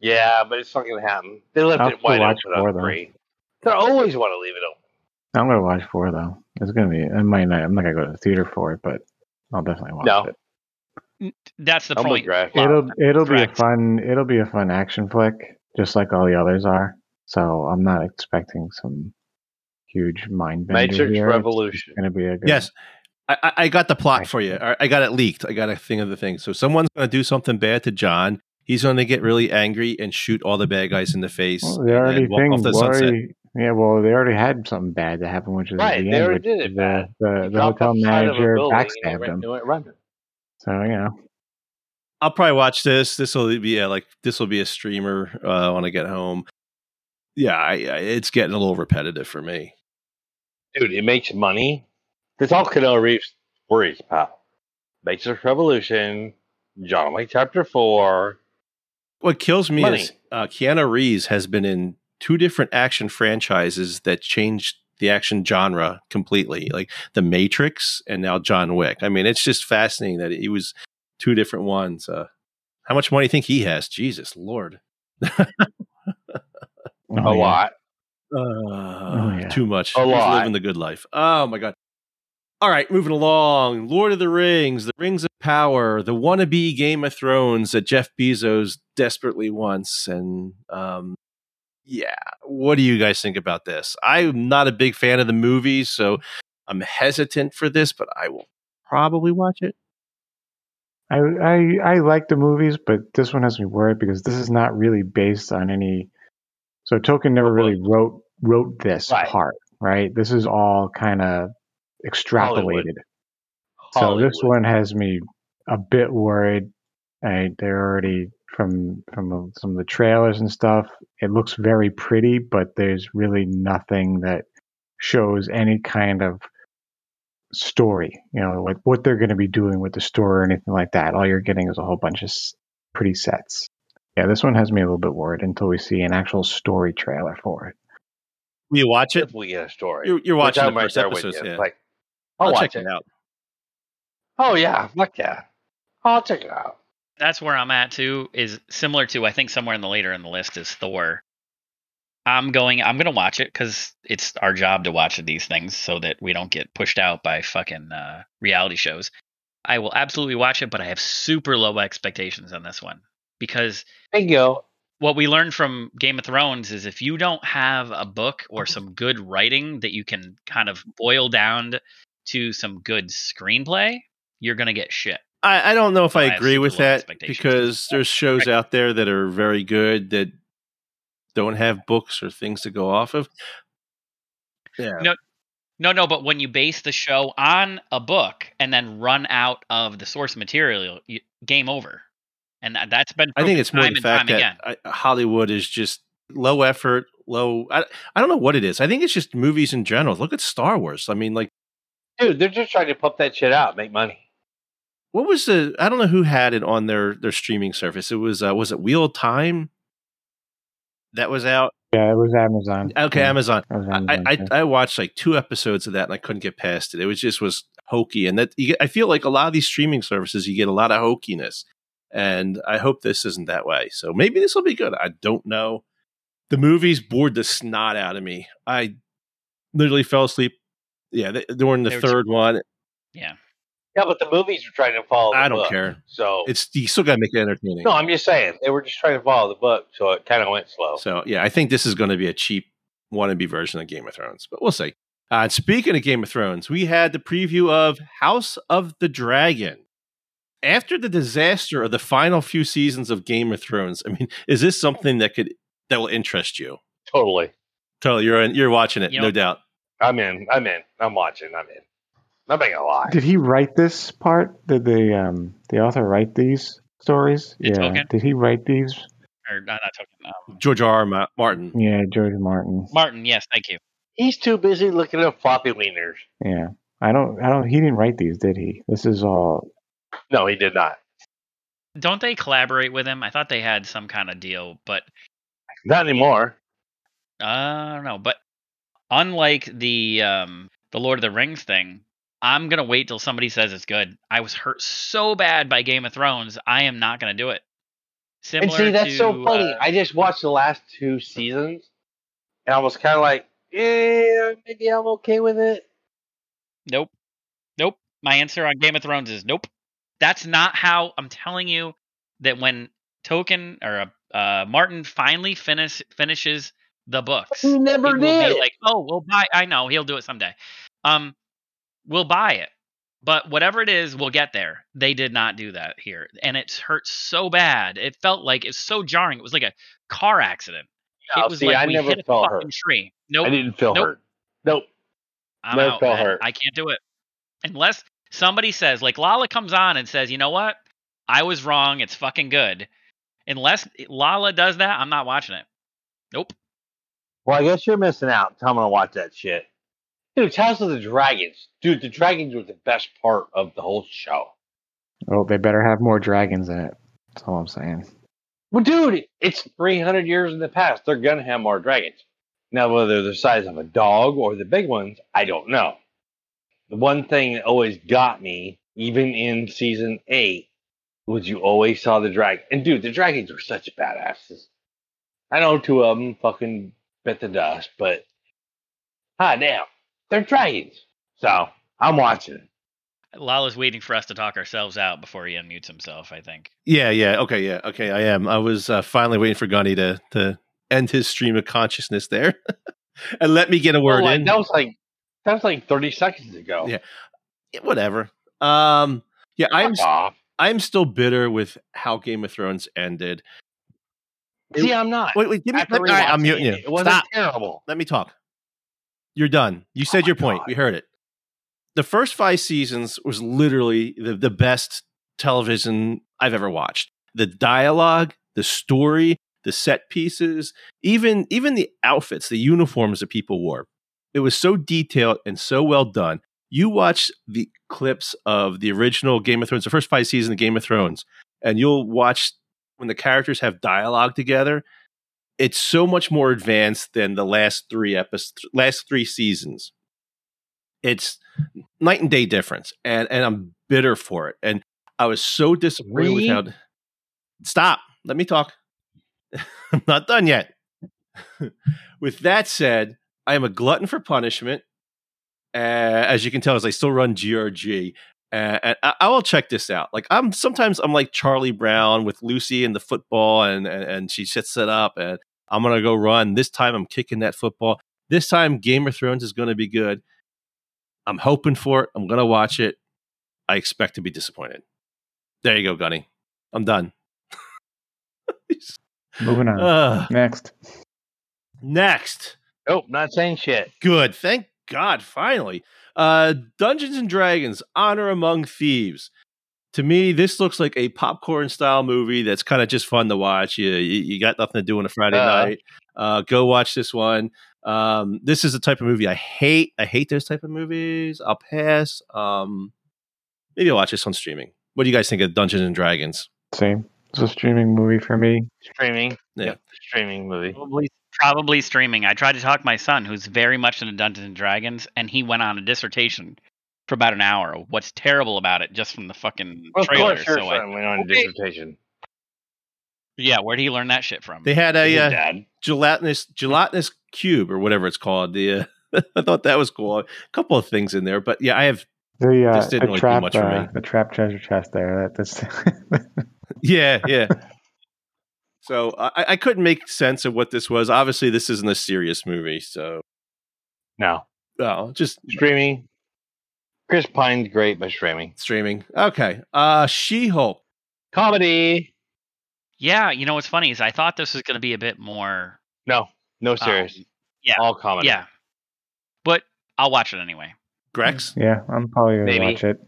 Yeah, but it's not going to happen. They left I'll it wide watch open four, on three. They always want to leave it open. I'm gonna watch four though. It's gonna be. I might not. I'm not gonna go to the theater for it, but I'll definitely watch No. it. That's the I'm point. with It'll it'll be a fun it'll be a fun action flick, just like all the others are. So I'm not expecting some huge mind bender Matrix here. It's Revolution. gonna be a good. Yes. I, I- I got the plot for you. I I got it leaked. I got a thing of the thing. So someone's going to do something bad to John. He's going to get really angry and shoot all the bad guys in the face. Well, they and already then walk think off the well, sunset. already- yeah. Well, they already had something bad that happened, which is Right, the they end, already did it the the, the hotel the side of a manager building backstabbed went- him. So you know, I'll probably watch this. This will be a, like this will be a streamer uh, when I get home. Yeah, I, I, it's getting a little repetitive for me. Dude, it makes money. That's all Keanu Reeves worries about. Matrix Revolution, John Wick Chapter 4. What kills me Money. is uh, Keanu Reeves has been in two different action franchises that changed the action genre completely, like The Matrix and now John Wick. I mean, it's just fascinating that he was two different ones. Uh, how much money do you think he has? Jesus Lord, Oh, a yeah. lot. uh, yeah. too much. A He's lot. living the good life. Oh my god. All right, moving along. Lord of the Rings, The Rings of Power, the wannabe Game of Thrones that Jeff Bezos desperately wants. And um, yeah, what do you guys think about this? I'm not a big fan of the movie, so I'm hesitant for this, but I will probably watch it. I, I I like the movies, but this one has me worried because this is not really based on any. So Tolkien never uh-huh. really wrote wrote this Right. part, right? This is all kind of extrapolated. Hollywood. So this one has me a bit worried. I, they're already from from uh, some of the trailers and stuff. It looks very pretty, but there's really nothing that shows any kind of story. You know, like what they're going to be doing with the story or anything like that. All you're getting is a whole bunch of pretty sets. Yeah, this one has me a little bit worried until we see an actual story trailer for it. Will you watch it? We get a story. You're, you're watching I'm the right first there episodes, yeah. Like, I'll, I'll watch check it. it out. Oh yeah, fuck yeah. I'll check it out. That's where I'm at too. Is similar to I think somewhere in the later in the list is Thor. I'm going. I'm gonna watch it because it's our job to watch these things so that we don't get pushed out by fucking uh, reality shows. I will absolutely watch it, but I have super low expectations on this one because Bingo. what we learned from Game of Thrones is if you don't have a book or some good writing that you can kind of boil down to some good screenplay, you're gonna get shit. I, I don't know if So I I agree with that because there's shows out there that are very good that don't have books or things to go off of. Yeah. No, No, no, but when you base the show on a book and then run out of the source material, you, game over. And that, that's been I think it's more time the fact that I, Hollywood is just low effort, low. I, I don't know what it is. I think it's just movies in general. Look at Star Wars. I mean, like, Dude, they're just trying to pump that shit out, make money. What was the? I don't know who had it on their their streaming service. It was uh, was it Wheel Time that was out. Yeah, it was Amazon. Okay, Yeah, Amazon. it was I, Amazon, I yeah. I watched like two episodes of that and I couldn't get past it. It was just was hokey, and that you get, I feel like a lot of these streaming services you get a lot of hokiness, and I hope this isn't that way. So maybe this will be good. I don't know. The movies bored the snot out of me. I literally fell asleep. Yeah, th- during the They were too- third one, Yeah. Yeah, but the movies are trying to follow. The I don't book. care. So It's you still got to make it entertaining. no, I'm just saying they were just trying to follow the book, so it kind of went slow. So yeah, I think this is going to be a cheap wannabe version of Game of Thrones, but we'll see. Uh, and speaking of Game of Thrones, we had the preview of House of the Dragon. After the disaster of the final few seasons of Game of Thrones, I mean, is this something that could that will interest you? Totally, Totally, you're in, you're watching it, You no doubt. I'm in. I'm in. I'm watching. I'm in. I'm not gonna lie. Did he write this part? Did the um the author write these stories? It's yeah. Tolkien. Did he write these? Or not, not Tolkien. Um, George R. R. Martin. Yeah, George Martin. Martin, yes, thank you. He's too busy looking at floppy wieners. Yeah. I don't I don't he didn't write these, did he? This is all No, he did not. Don't they collaborate with him? I thought they had some kind of deal, but Not anymore. uh, I don't know. But unlike the um, the Lord of the Rings thing, I'm gonna wait till somebody says it's good. I was hurt so bad by Game of Thrones, I am not gonna do it. Similar and see, that's to, so funny. uh, I just watched the last two seasons, and I was kind of like, yeah, maybe I'm okay with it. Nope. Nope. My answer on Game of Thrones is nope. That's not how I'm telling you that when Tolkien or uh, uh, Martin finally finish finishes the books, He never did. like, oh, we'll. I know he'll do it someday. Um, we'll buy it, but whatever it is, we'll get there. They did not do that here, and it hurt so bad. It felt like it's so jarring. It was like a car accident. No, it was see, like I we never hit a felt fucking hurt. tree. Nope. I didn't feel Nope. hurt. Nope. I'm Never out. felt man. hurt. I can't do it unless somebody says, like Lala comes on and says, "You know what? I was wrong. It's fucking good." Unless Lala does that, I'm not watching it. Nope. Well, I guess you're missing out. I'm gonna watch that shit. Dude, House of the Dragons. Dude, the dragons were the best part of the whole show. oh, they better have more dragons in it. That's all I'm saying. Well, dude, it's 300 years in the past. They're gonna have more dragons. Now, whether they're the size of a dog or the big ones, I don't know. The one thing that always got me, even in season eight, was you always saw the dragon. And dude, the dragons were such badasses. I know two of them fucking bit the dust, but ah, damn, they're dragons. So I'm watching. Lala's waiting for us to talk ourselves out before he unmutes himself. I think. Yeah, yeah, okay, yeah, okay. I am. I was uh, finally waiting for Gunny to to end his stream of consciousness there, and let me get a word Oh, in. that was like that was like 30 seconds ago. Yeah. Yeah, Whatever. Um, yeah, I'm Fuck off. I'm still bitter with how Game of Thrones ended. See, I'm not. Wait, wait, give me. After Let, all right, I'm rewatching muting you. it, It wasn't Stop. terrible. Let me talk. You're done. You oh said my your point. God. We heard it. The first five seasons was literally the, the best television I've ever watched. The dialogue, the story, the set pieces, even even the outfits, the uniforms that people wore. It was so detailed and so well done. You watch the clips of the original Game of Thrones, the first five seasons of Game of Thrones, and you'll watch when the characters have dialogue together it's so much more advanced than the last three episodes last three seasons. It's night and day difference and and i'm bitter for it and i was so disappointed with how stop. Let me talk. I'm not done yet. With that said i am a glutton for punishment. Uh, as you can tell as i still run grg and I, I will check this out. Like I'm sometimes I'm like Charlie Brown with Lucy and the football, and, and and she sets it up, and I'm gonna go run. This time I'm kicking that football. This time Game of Thrones is gonna be good. I'm hoping for it. I'm gonna watch it. I expect to be disappointed. There you go, Gunny. I'm done. Moving on. Ugh. Next. next, Nope, not saying shit. good. Thank God, finally. Uh, Dungeons and Dragons: Honor Among Thieves. To me, this looks like a popcorn style movie that's kind of just fun to watch. You, you you got nothing to do on a Friday Uh. night. Uh, go watch this one. Um, this is the type of movie I hate. I hate those type of movies. I'll pass. Um, maybe I'll watch this on streaming. What do you guys think of Dungeons and Dragons? Same. It's a streaming movie for me. Streaming. Yeah. Yep, streaming movie. Probably, probably streaming. I tried to talk my son, who's very much into Dungeons and Dragons, and he went on a dissertation for about an hour. of What's terrible about it, just from the fucking Of trailer? course, your so I, son went on a dissertation. yeah, where'd he learn that shit from? They had a uh, gelatinous gelatinous cube or whatever it's called. The uh, I thought that was cool. A couple of things in there, but yeah, I have The uh, This didn't the really do trap, much for uh, me. the trap treasure chest there. That that's yeah yeah. So I, I couldn't make sense of what this was. Obviously, this isn't a serious movie, so No. oh, just Streaming. Chris Pine's great, but streaming. streaming. Okay, uh, She Hulk. Comedy. yeah, you know what's funny is I thought this was going to be a bit more. No. No serious. um, yeah, All comedy. yeah, but I'll watch it anyway. Grex. yeah. I'm probably gonna Maybe. watch it.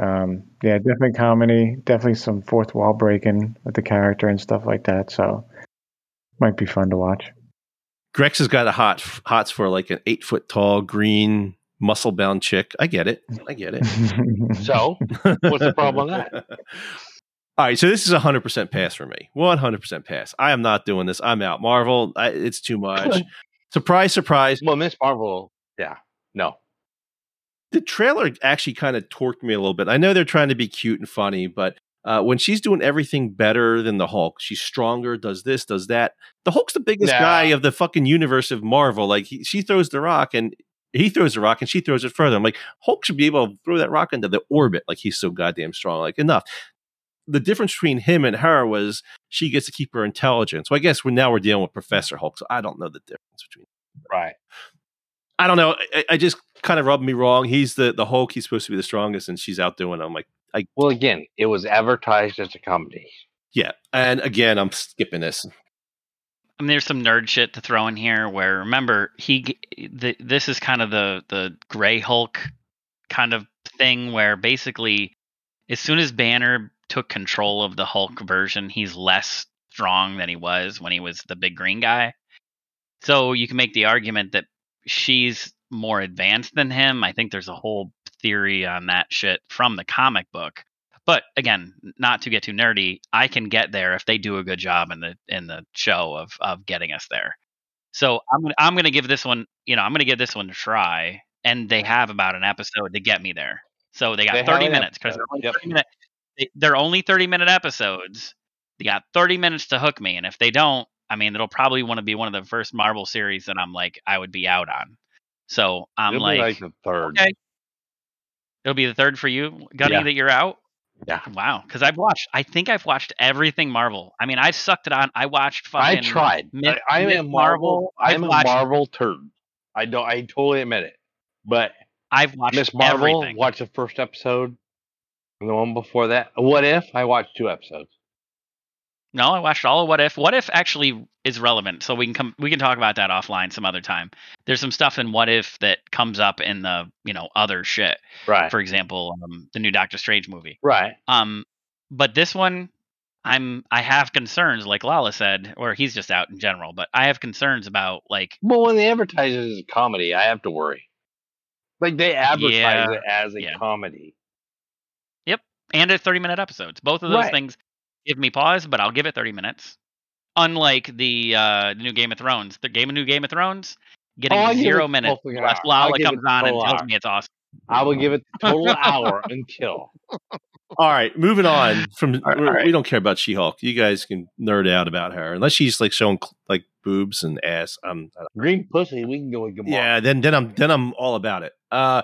Um, yeah, definitely comedy. Definitely some fourth wall breaking with the character and stuff like that. So might be fun to watch. Grex has got a hot hots for like an eight foot tall green muscle bound chick. I get it. I get it. So, what's the problem with that? All right, so this is a hundred percent pass for me. One hundred percent pass. I am not doing this. I'm out. Marvel, I, it's too much. surprise, surprise. Well, Miss Marvel, yeah. No. The trailer actually kind of torqued me a little bit. I know they're trying to be cute and funny, but uh, when she's doing everything better than the Hulk, she's stronger, does this, does that. The Hulk's the biggest Nah. guy of the fucking universe of Marvel. Like he, she throws the rock and he throws the rock and she throws it further. I'm like, Hulk should be able to throw that rock into the orbit. Like he's so goddamn strong. Like enough. The difference between him and her was she gets to keep her intelligence. So I guess we're now we're dealing with Professor Hulk. So I don't know the difference between. Right. I don't know. I, I just kind of rubbed me wrong. He's the the Hulk. He's supposed to be the strongest, and she's out doing. it. I'm like, Well, again, it was advertised as a comedy. yeah. And again, I'm skipping this. I mean, there's some nerd shit to throw in here. Where remember he, the, this is kind of the the Gray Hulk kind of thing, where basically, as soon as Banner took control of the Hulk version, he's less strong than he was when he was the big green guy. So you can make the argument that she's more advanced than him. I think there's a whole theory on that shit from the comic book. But again, not to get too nerdy, I can get there if they do a good job in the in the show of of getting us there. So I'm gonna I'm gonna give this one, you know, I'm gonna give this one a try, and they have about an episode to get me there. So they got They 30 minutes because they're yep. minute, they, they're only 30 minute episodes. They got 30 minutes to hook me, and if they don't, I mean, it'll probably want to be one of the first Marvel series that I'm like I would be out on. So I'm It'll like, be like the third. okay. It'll be the third for you, Gunny, Yeah. that you're out. Yeah. Wow, because I've watched. I think I've watched everything Marvel. I mean, I've sucked it on. I watched. I tried. Miss- I, I'm a Marvel. I'm a Marvel turd. I don't. I totally admit it. But I've watched Miss Marvel everything. watched the first episode, and the one before that. What if I watched two episodes? No, I watched all of What If. What If actually is relevant, so we can come. We can talk about that offline some other time. There's some stuff in What If that comes up in the you know other shit. Right. For example, um, the new Doctor Strange movie. right. Um, but this one, I'm I have concerns, like Lala said, or he's just out in general. But I have concerns about like Well, when they advertise it as a comedy, I have to worry. Like they advertise Yeah, it as a yeah. comedy. Yep, and at 30 minute episodes. Both of those Right. things give me pause, but I'll give it 30 minutes. Unlike the uh, new Game of Thrones, the game of new Game of Thrones, getting Oh, I give zero it minutes full unless. I'll Lala give comes it on and tells hour. me it's awesome. I will give it the total hour and kill. All right, moving on from All right, we're- all right. we don't care about She-Hulk. You guys can nerd out about her unless she's like showing like boobs and ass. Um, I don't- Green pussy, we can go with Gamora. yeah, then then I'm then I'm all about it. Uh,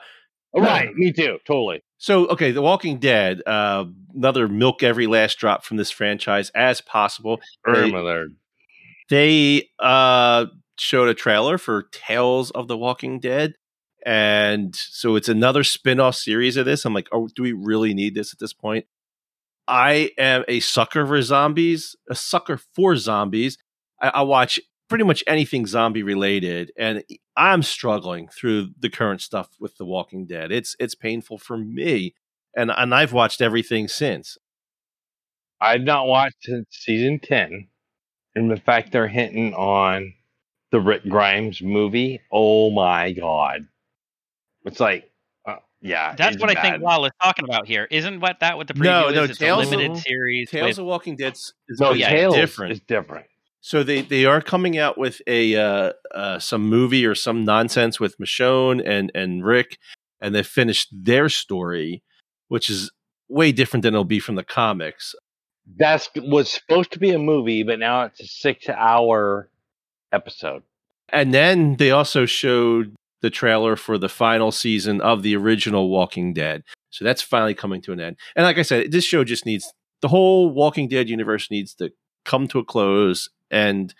Right. Me too. Totally. So okay, The Walking Dead. Uh, another milk every last drop from this franchise as possible. They- Irma there. they uh showed a trailer for Tales of the Walking Dead. And so it's another spin-off series of this. I'm like, oh, do we really need this at this point? I am a sucker for zombies, a sucker for zombies. I, I watch pretty much anything zombie related, and I'm struggling through the current stuff with The Walking Dead. It's it's painful for me, and and I've watched everything since. I've not watched since season 10. And the fact they're hinting on the Rick Grimes movie, oh my God. It's like, uh, yeah. That's it's what I bad. think Lala's talking about here. Isn't what that what the preview No, is? no, it's Tales a limited of- series. Tales with- of Walking Dead is No, yeah, Tales different. is different. So they they are coming out with a uh, uh, some movie or some nonsense with Michonne and and Rick, and they finished their story, which is way different than it'll be from the comics. That was supposed to be a movie, but now it's a six hour episode. And then they also showed the trailer for the final season of the original Walking Dead. So that's finally coming to an end. And like I said, this show just needs the whole Walking Dead universe needs to come to a close and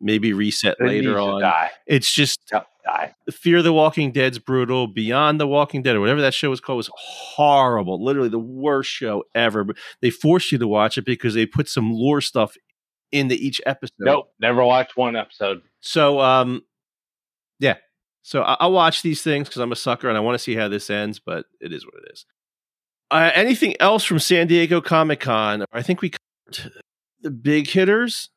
maybe reset It later on. Die. It's just die. Fear the Walking Dead's brutal. Beyond the Walking Dead, or whatever that show was called, was horrible. Literally the worst show ever. But they forced you to watch it because they put some lore stuff into each episode. Nope, never watched one episode. So, um, yeah. So I, I watch these things because I'm a sucker and I want to see how this ends. But it is what it is. Uh, anything else from San Diego Comic Con? I think we covered the big hitters.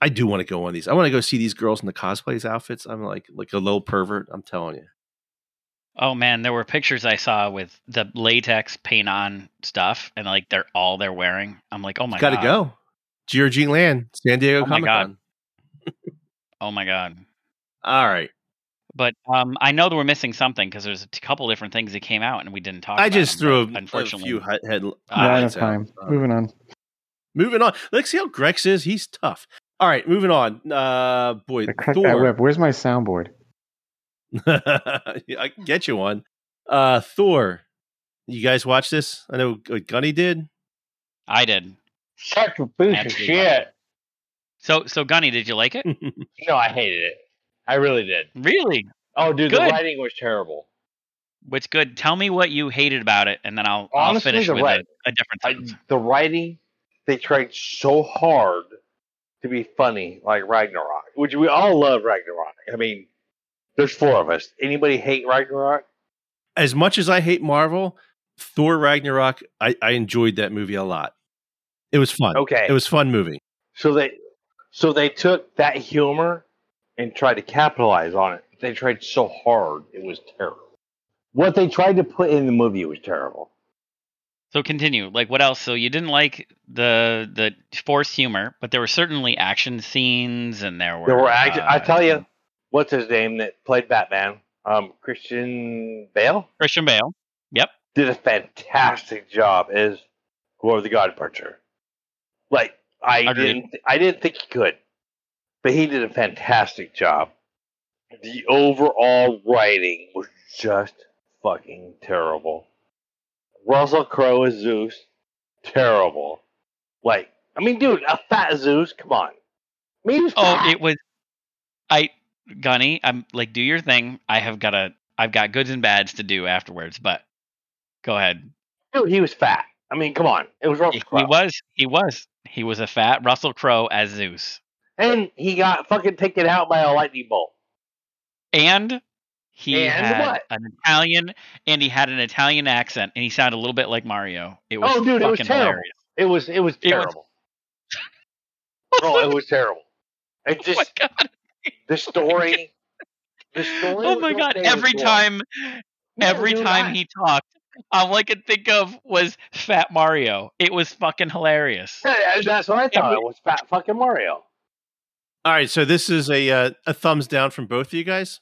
I do want to go on these. I want to go see these girls in the cosplays outfits. I'm like like a little pervert. I'm telling you. Oh man, there were pictures I saw with the latex paint on stuff, and like they're all they're wearing. I'm like, oh my god. Got to go. Georgine Land, San Diego Oh my Comic God. Con. oh my god. All right. But um, I know that we're missing something because there's a couple different things that came out and we didn't talk. I about just them, threw but a, a few head, head Not enough highlights out. time. Uh, Moving on. moving on. Let's see how Grex is. He's tough. All right, moving on. Uh, boy, I cracked that Thor. whip. Where's my soundboard? I can get you one. Uh, Thor. You guys watch this? I know uh, Gunny did. I did. Such a piece of shit. So so Gunny, did you like it? No, I hated it. I really did. really? Oh, dude, the Good. writing was terrible. What's good? Tell me what you hated about it, and then I'll Honestly, I'll finish the with writing. a, a different I, the writing, they tried so hard to be funny, like Ragnarok, which we all love Ragnarok. I mean, there's four of us. Anybody hate Ragnarok? As much as I hate Marvel, Thor Ragnarok, I, I enjoyed that movie a lot. It was fun. Okay. It was fun movie. So they, so they took that humor and tried to capitalize on it. They tried so hard, it was terrible. What they tried to put in the movie was terrible. So continue. Like what else? So you didn't like the the forced humor, but there were certainly action scenes, and there were There were act- I uh, tell you, what's his name that played Batman? Um, Christian Bale Christian Bale. Yep. did a fantastic job as Gorr the God Butcher. Like I Agreed. didn't, I didn't think he could, but he did a fantastic job. The overall writing was just fucking terrible. Russell Crowe as Zeus, terrible. Like, I mean, dude, a fat Zeus, come on. I mean, he Oh, it was. I, Gunny, I'm like, do your thing. I have got a, I've got goods and bads to do afterwards. But go ahead. dude, he was fat. I mean, come on, it was Russell Crowe. He, was, he was, he was a fat Russell Crowe as Zeus, and he got fucking taken out by a lightning bolt. and he And had what? an Italian, and he had an Italian accent, and he sounded a little bit like Mario. It was Oh, dude, it was fucking terrible. hilarious. It was, it was It was- terrible. Bro, it was terrible. It Oh my god! the story. The story. Oh my god! okay, it was Every time, No, every dude, time I- he talked, all I could think of was Fat Mario. It was fucking hilarious. Yeah, That's what I thought. Every- It was fat fucking Mario. All right, so this is a uh, a thumbs down from both of you guys.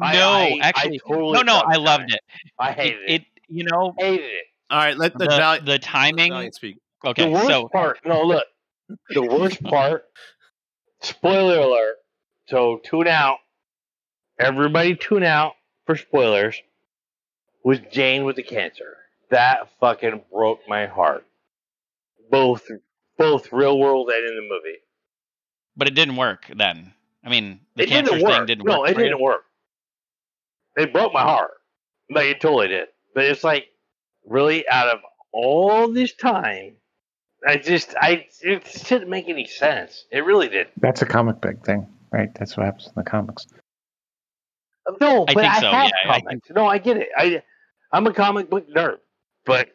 I- no, I- I actually, totally no, no, I loved it. I It, hated it. it, you know, hated it. All right, let the, the, Val- the timing. Valiant speak. Okay, the worst so part. No, look. The worst part. Spoiler alert. So tune out. Everybody tune out for spoilers. Was Jane with the cancer? That fucking broke my heart. Both, both real world and in the movie. but it didn't work then. I mean, the it cancer didn't work. thing didn't no, work. it didn't work. It broke my heart. Like it totally did. But it's like, really, out of all this time, I just, I, it just didn't make any sense. It really did. That's a comic book thing, right? That's what happens in the comics. No, I but think I so, have yeah, I comics. No, I get it. I, I'm a comic book nerd, but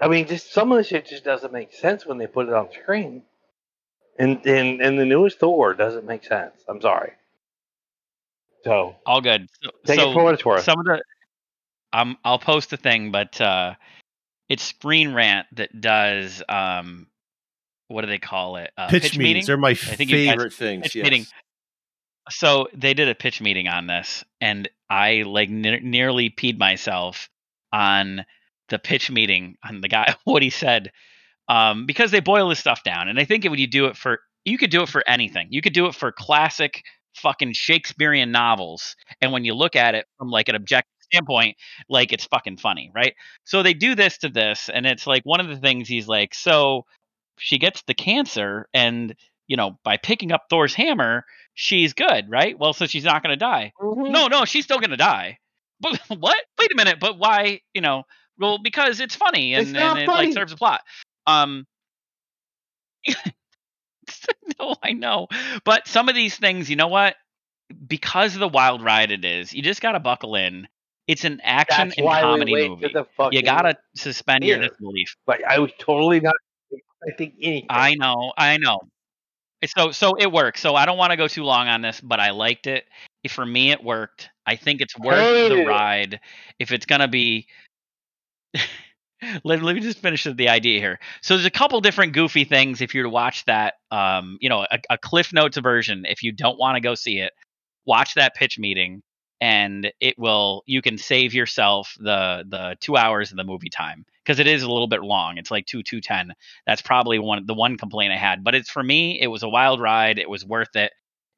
I mean, just some of the shit just doesn't make sense when they put it on screen. And and and the newest Thor doesn't make sense. I'm sorry. So All good. So, take so it for what it's worth. some of the um I'll post a thing, but uh it's Screen Rant that does um what do they call it? Uh, pitch, pitch, meetings. meeting. They're my think you guys- favorite things. pitch yes. meeting. So they did a pitch meeting on this, and I like ne- nearly peed myself on the pitch meeting on the guy what he said um, because they boil this stuff down. And I think when you do it for you could do it for anything. You could do it for classic fucking Shakespearean novels, and when you look at it from like an objective standpoint, like it's fucking funny, right? So they do this to this, and it's like one of the things he's like, so she gets the cancer, and you know by picking up Thor's hammer, she's good, right? Well, so she's not going to die. Mhm. No, no, she's still going to die. But what? Wait a minute. But why? You know, well, because it's funny and, It's and it like serves a plot. Um. no, I know, but some of these things, you know what? Because of the wild ride it is, you just got to buckle in. It's an action That's and comedy movie. to. You gotta suspend your disbelief. But I was totally not expecting anything. I know, I know. So so it works. So I don't want to go too long on this, but I liked it. For me, it worked. I think it's worth Hated the ride. If it's gonna be, let, let me just finish the idea here. So there's a couple different goofy things if you're to watch that. Um, you know, a, a Cliff Notes version. If you don't want to go see it, watch that pitch meeting, and it will. You can save yourself the the two hours of the movie time because it is a little bit long. It's like two two ten that's probably one the one complaint I had. But it's for me, it was a wild ride. It was worth it.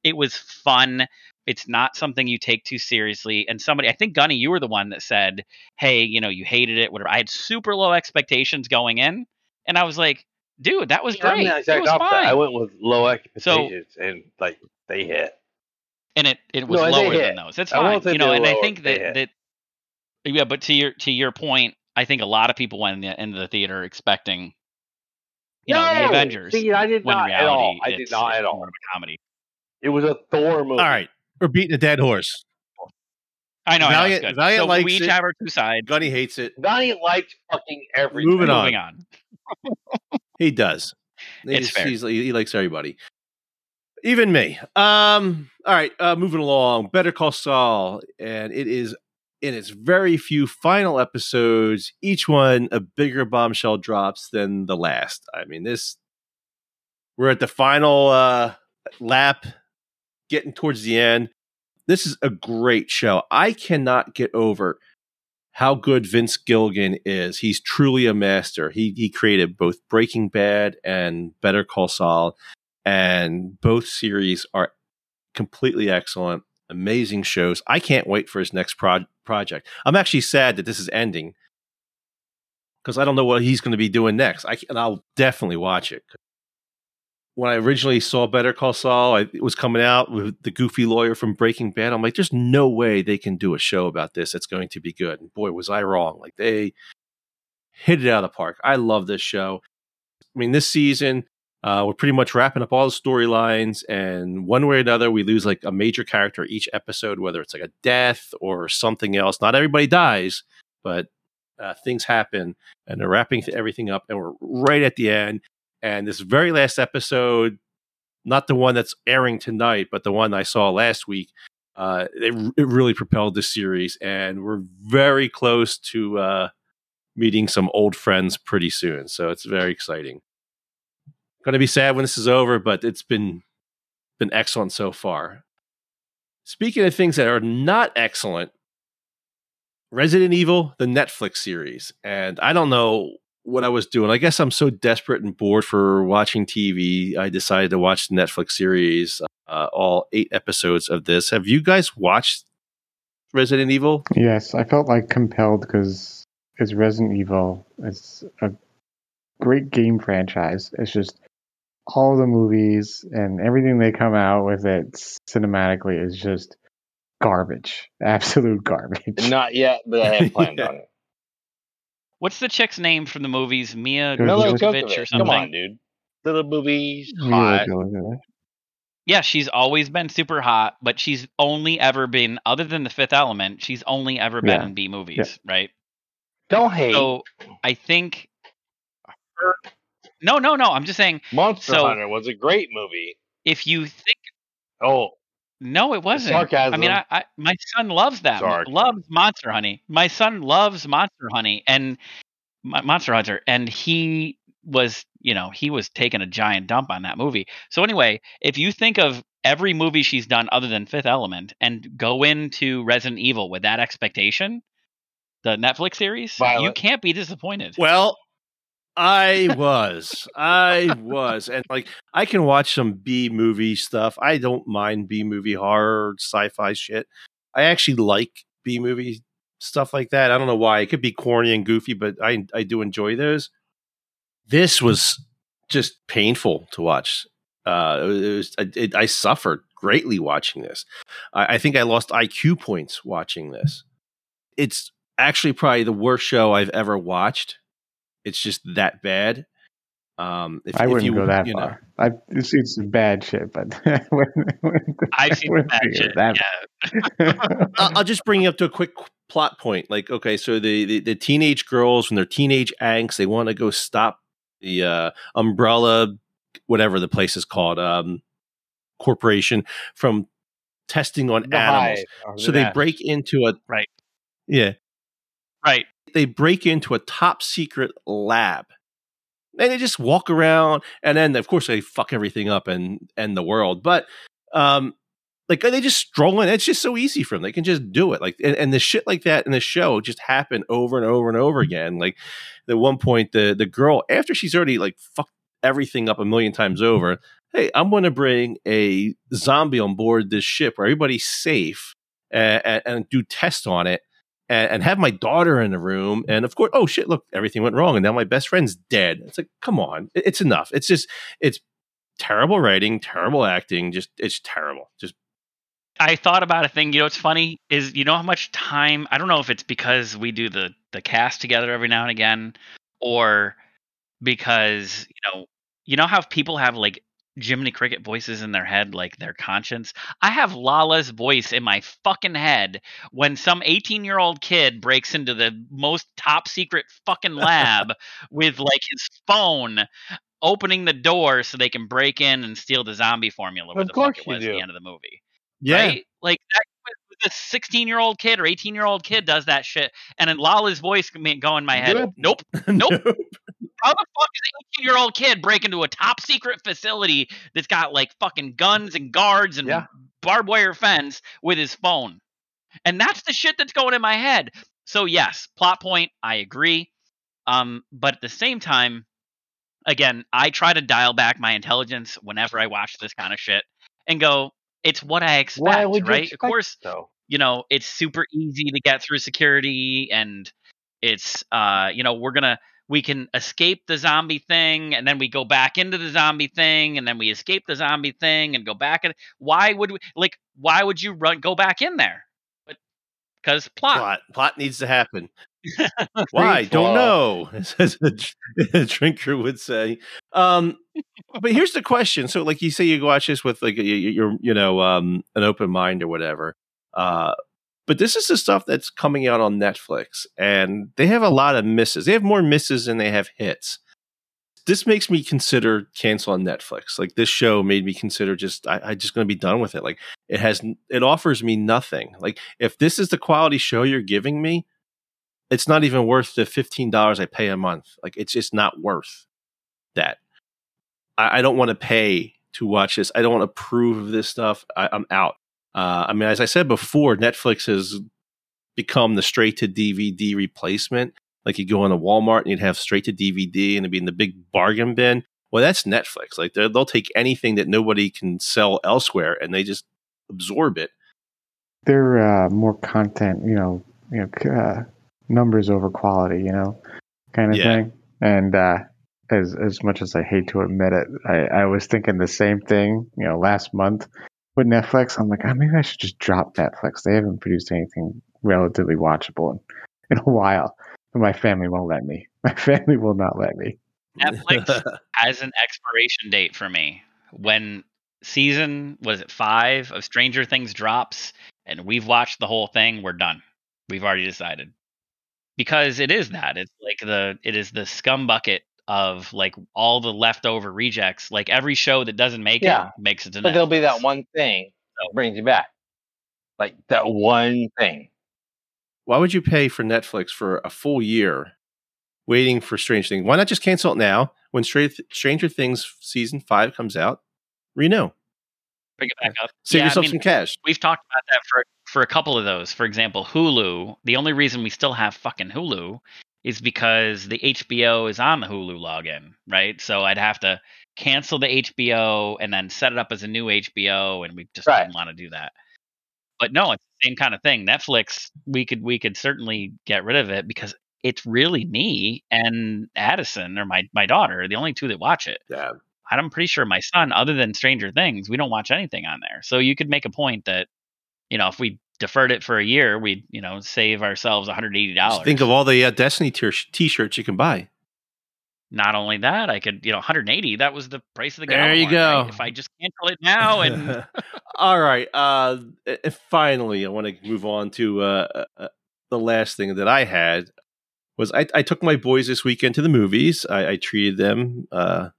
It was fun. It's not something you take too seriously. And somebody, I think Gunny, you were the one that said, "Hey, you know, you hated it." Whatever. I had super low expectations going in, and I was like, "Dude, that was I'm great. the It was oh, fine." I went with low expectations, and like they hit. and it it was No, lower than those. It's fine, you know. they And I think that that yeah, but to your to your point, I think a lot of people went in the, into the theater expecting, you know, the Avengers. See, I did not in at all. I did not at all. more of a comedy. It was a Thor movie. All right, we're beating a dead horse. I know. I know, Valiant- it's good. Valiant so likes we each it. have our two sides. Gunny hates it. Donnie liked fucking everything. Moving on. Moving on. He does. He It's just- fair. he's- he likes everybody. Even me. Um. All right. Uh, moving along. Better Call Saul, and it is in its very few final episodes. Each one a bigger bombshell drops than the last. I mean, this. We're at the final uh, lap, getting towards the end. This is a great show. I cannot get over how good Vince Gilligan is. He's truly a master. He he created both Breaking Bad and Better Call Saul, and both series are completely excellent. amazing shows. I can't wait for his next pro- project. I'm actually sad that this is ending because I don't know what he's going to be doing next. I and I'll definitely watch it. When I originally saw Better Call Saul, I, it was coming out with the goofy lawyer from Breaking Bad. I'm like, there's no way they can do a show about this that's going to be good. And boy, was I wrong. Like they hit it out of the park. I love this show. I mean, this season uh, we're pretty much wrapping up all the storylines, and one way or another, we lose like a major character each episode, whether it's like a death or something else. Not everybody dies, but uh, things happen, and they're wrapping everything up, and we're right at the end. And this very last episode, not the one that's airing tonight, but the one I saw last week, uh, it, it really propelled the series, and we're very close to uh, meeting some old friends pretty soon. So it's very exciting going to be sad when this is over, but it's been been excellent so far. Speaking of things that are not excellent, Resident Evil, the Netflix series, and I don't know what I was doing. I guess I'm so desperate and bored for watching TV. I decided to watch the Netflix series, uh, all eight episodes of this. Have you guys watched Resident Evil? Yes, I felt like compelled because it's Resident Evil. It's a great game franchise. It's just all the movies and everything they come out with it cinematically is just garbage. Absolute garbage. Not yet, but I have planned on it. What's the chick's name from the movies? Mia Milla Jovovich or something? Come on, dude. Little movies, hot. Yeah, she's always been super hot, but she's only ever been, other than the Fifth Element, she's only ever been Yeah. in B movies, right? Don't hate. So I think. No, no, no. I'm just saying Monster so- Hunter was a great movie. if you think. Oh, No, it wasn't. sarcasm. I mean, I, I my son loves that. Sarc. Loves Monster Honey. My son loves Monster Honey and Mo- Monster Hunter, and he was, you know, he was taking a giant dump on that movie. So anyway, if you think of every movie she's done other than Fifth Element and go into Resident Evil with that expectation, the Netflix series, you can't be disappointed. Well, I was. I was. And like I can watch some B movie stuff. I don't mind B movie horror, sci-fi shit. I actually like B movie stuff like that. I don't know why. It could be corny and goofy, but I I do enjoy those. This was just painful to watch. Uh, it was I, it, I suffered greatly watching this. I, I think I lost IQ points watching this. It's actually probably the worst show I've ever watched. It's just that bad. Um, if, I wouldn't you, go that you know, far. I it's, it's bad shit, but I wouldn't- I wouldn't- I've seen wouldn't that shit. that Yeah. I'll, I'll just bring you up to a quick plot point. Like, okay, so the, the, the teenage girls, when they're teenage angst, they want to go stop the uh, umbrella, whatever the place is called, um, corporation from testing on The animals. So the they Nest. break into a Right. yeah, Right. They break into a top secret lab. And they just walk around, and then of course they fuck everything up and end the world. But um, like they just stroll in. It's just so easy for them. They can just do it. Like and, and the shit like that in the show just happen over and over and over again. Like at one point, the the girl after she's already like fucked everything up a million times over. Hey, I'm going to bring a zombie on board this ship where everybody's safe and, and, and do tests on it and, and have my daughter in the room. And of course, oh shit, look, everything went wrong. And now my best friend's dead. It's like, come on. It- It's enough. It's just, it's terrible writing, terrible acting. Just, it's terrible. Just, I thought about a thing. You know, what's funny is you know how much time. I don't know if it's because we do the the cast together every now and again, or because you know, you know how people have like Jiminy Cricket voices in their head, like their conscience. I have Lala's voice in my fucking head when some 18 year old kid breaks into the most top secret fucking lab with like his phone. Opening the door so they can break in and steal the zombie formula, Of course you was at do. the end of the movie yeah. right? Like that the 16 year old kid or 18 year old kid does that shit, and then Lala's voice can go in my head. Nope. Nope. Nope. How the fuck is an 18 year old kid break into a top secret facility that's got like fucking guns and guards and Yeah. barbed wire fence with his phone? And that's the shit that's going in my head. So yes, plot point, I agree. Um, but at the same time, again, I try to dial back my intelligence whenever I watch this kind of shit and go, it's what I expect, Why would you right? expect of course, so? you know, it's super easy to get through security and it's uh, you know, we're to we can escape the zombie thing and then we go back into the zombie thing and then we escape the zombie thing and go back and why would we like why would you run go back in there? But cuz plot. Plot. Plot needs to happen. Why? Don't know, as a, a drinker would say. Um, but here's the question: so, like you say, you watch this with like your, you know, um, an open mind or whatever. Uh, but this is the stuff that's coming out on Netflix, and they have a lot of misses. They have more misses than they have hits. This makes me consider cancel on Netflix. Like this show made me consider just I, I just going to be done with it. Like it has, it offers me nothing. Like if this is the quality show you're giving me, it's not even worth the fifteen dollars I pay a month. Like it's just not worth that. I, I don't want to pay to watch this. I don't want to approve of this stuff. I, I'm out. Uh, I mean, as I said before, Netflix has become the straight to DVD replacement. Like you go into Walmart and you'd have straight to DVD and it'd be in the big bargain bin. Well, that's Netflix. Like they'll take anything that nobody can sell elsewhere and they just absorb it. They're uh, more content, you know, you know, uh, numbers over quality, you know, kind of Yeah. thing. And uh, as as much as I hate to admit it, I, I was thinking the same thing, you know, last month with Netflix. I'm like, oh, maybe I should just drop Netflix. They haven't produced anything relatively watchable in, in a while. But my family won't let me. My family will not let me. Netflix has an expiration date for me. When season was it five of Stranger Things drops, and we've watched the whole thing, we're done. We've already decided because it is that it's like the it is the scum bucket of like all the leftover rejects. Like every show that doesn't make Yeah. it makes it to But there'll be that one thing that brings you back. Like that one thing. Why would you pay for Netflix for a full year waiting for Stranger Things? Why not just cancel it now when Stra- Stranger Things season five comes out? Renew. Bring it back up. Save Yeah, I yourself mean, some cash. we've talked about that for for a couple of those. For example, Hulu. The only reason we still have fucking Hulu is because the HBO is on the Hulu login, right? So I'd have to cancel the HBO and then set it up as a new HBO, and we just Right. didn't want to do that. But no, it's the same kind of thing. Netflix, we could we could certainly get rid of it because it's really me and Addison or my my daughter, the only two that watch it. Yeah. I'm pretty sure my son, other than Stranger Things, we don't watch anything on there. So you could make a point that, you know, if we deferred it for a year, we'd, you know, save ourselves $180. Just think of all the uh, Destiny t- t-shirts you can buy. Not only that, I could, you know, 180. That was the price of the There you Gallimore, go. right? If I just cancel it now and All right. Uh, uh, finally, I want to move on to uh, uh, the last thing that I had was I, I took my boys this weekend to the movies. I, I treated them uh,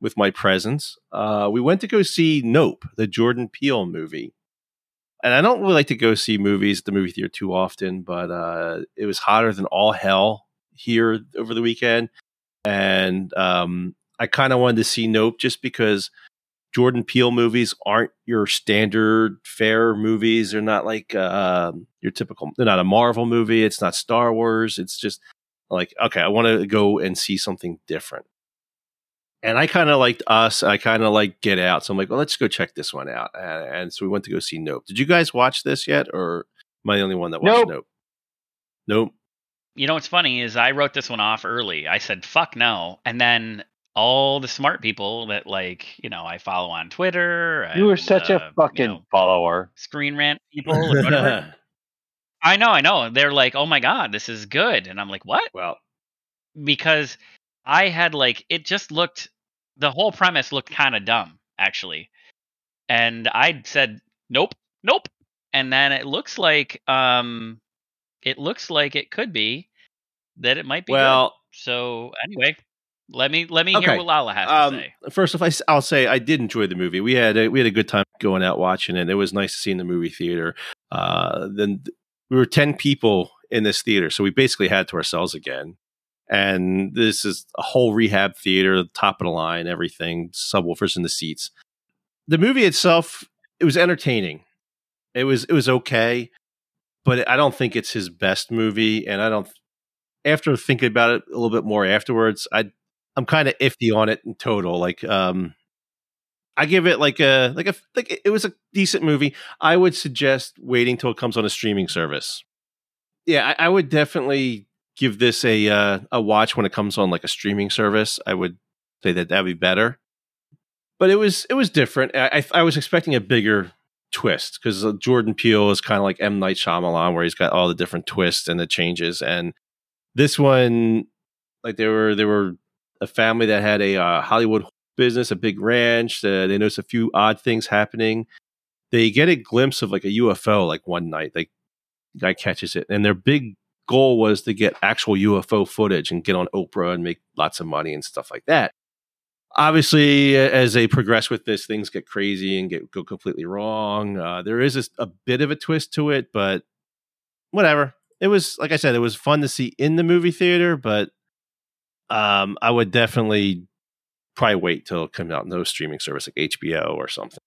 with my presence. Uh, we went to go see Nope, the Jordan Peele movie. And I don't really like to go see movies at the movie theater too often, but uh, it was hotter than all hell here over the weekend. And um, I kind of wanted to see Nope just because Jordan Peele movies aren't your standard fare movies. They're not like uh, your typical. They're not a Marvel movie. It's not Star Wars. It's just like okay, I want to go and see something different. And I kind of liked Us. I kind of like Get Out. So I'm like, well, let's go check this one out. And, and so we went to go see Nope. Did you guys watch this yet, or am I the only one that watched Nope. Nope? Nope. you know what's funny is I wrote this one off early. I said fuck no, and then all the smart people that like you know I follow on Twitter. You were such uh, a fucking you know, follower. Screen Rant people. or whatever. I know, I know. They're like, oh my god, this is good, and I'm like, what? well, because I had like it just looked the whole premise looked kind of dumb actually. And I said nope, nope. And then it looks like um it looks like it could be that it might be good. well, So anyway, let me let me hear what Lala has Um, to say. first, off, I, will say I did enjoy the movie. We had a, we had a good time going out watching it. It was nice to see in the movie theater. Uh, then th- we were ten people in this theater, so we basically had to ourselves again. And this is a whole rehab theater, top of the line, everything, subwoofers in the seats. The movie itself, it was entertaining. It was it was okay, but I don't think it's his best movie. And I don't. After thinking about it a little bit more afterwards, I I'm kind of iffy on it in total. Like, um, I give it like a like a like it was a decent movie. I would suggest waiting till it comes on a streaming service. Yeah, I, I would definitely give this a uh, a watch when it comes on like a streaming service. I would say that that'd be better. But it was it was different. I I, was expecting a bigger twist because uh, Jordan Peele is kind of like M Night Shyamalan, where he's got all the different twists and the changes. And this one, like they were they were a family that had a uh, Hollywood business, a big ranch. Uh, they notice a few odd things happening. They get a glimpse of like a UFO like one night. Like guy catches it, and their big goal was to get actual UFO footage and get on Oprah and make lots of money and stuff like that. Obviously, as they progress with this, things get crazy and get go completely wrong. Uh, there is a, a bit of a twist to it, but whatever. It was like I said, it was fun to see in the movie theater, but um, I would definitely probably wait till it comes out in those streaming service like HBO or something.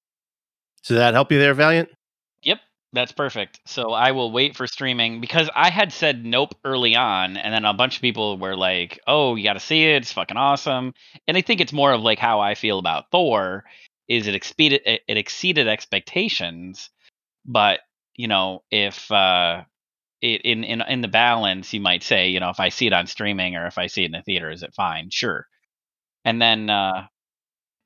Does that help you there, Valiant? That's perfect. So I will wait for streaming because I had said nope early on, and then a bunch of people were like, "Oh, you got to see it. It's fucking awesome." And I think it's more of like how I feel about Thor. Is it exceeded it exceeded expectations, but you know if uh, it, in in in the balance, you might say, you know, if I see it on streaming or if I see it in the theater, is it fine? Sure. And then uh,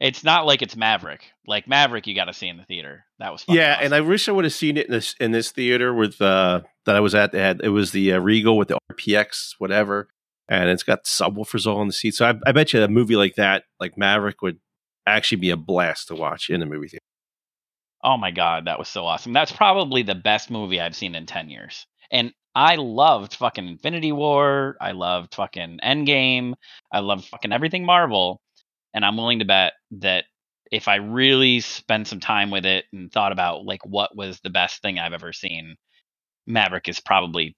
it's not like it's Maverick. Like Maverick, you got to see in the theater. That was Yeah, awesome. and I wish I would have seen it in this in this theater with uh that I was at. They had it was the uh, Regal with the RPX whatever, and it's got subwoofers all in the seat. So I, I bet you a movie like that, like Maverick, would actually be a blast to watch in a movie theater. Oh my god, that was so awesome. That's probably the best movie I've seen in 10 years. And I loved fucking Infinity War. I loved fucking Endgame. I loved fucking everything Marvel. And I'm willing to bet that if I really spend some time with it and thought about like what was the best thing I've ever seen, Maverick is probably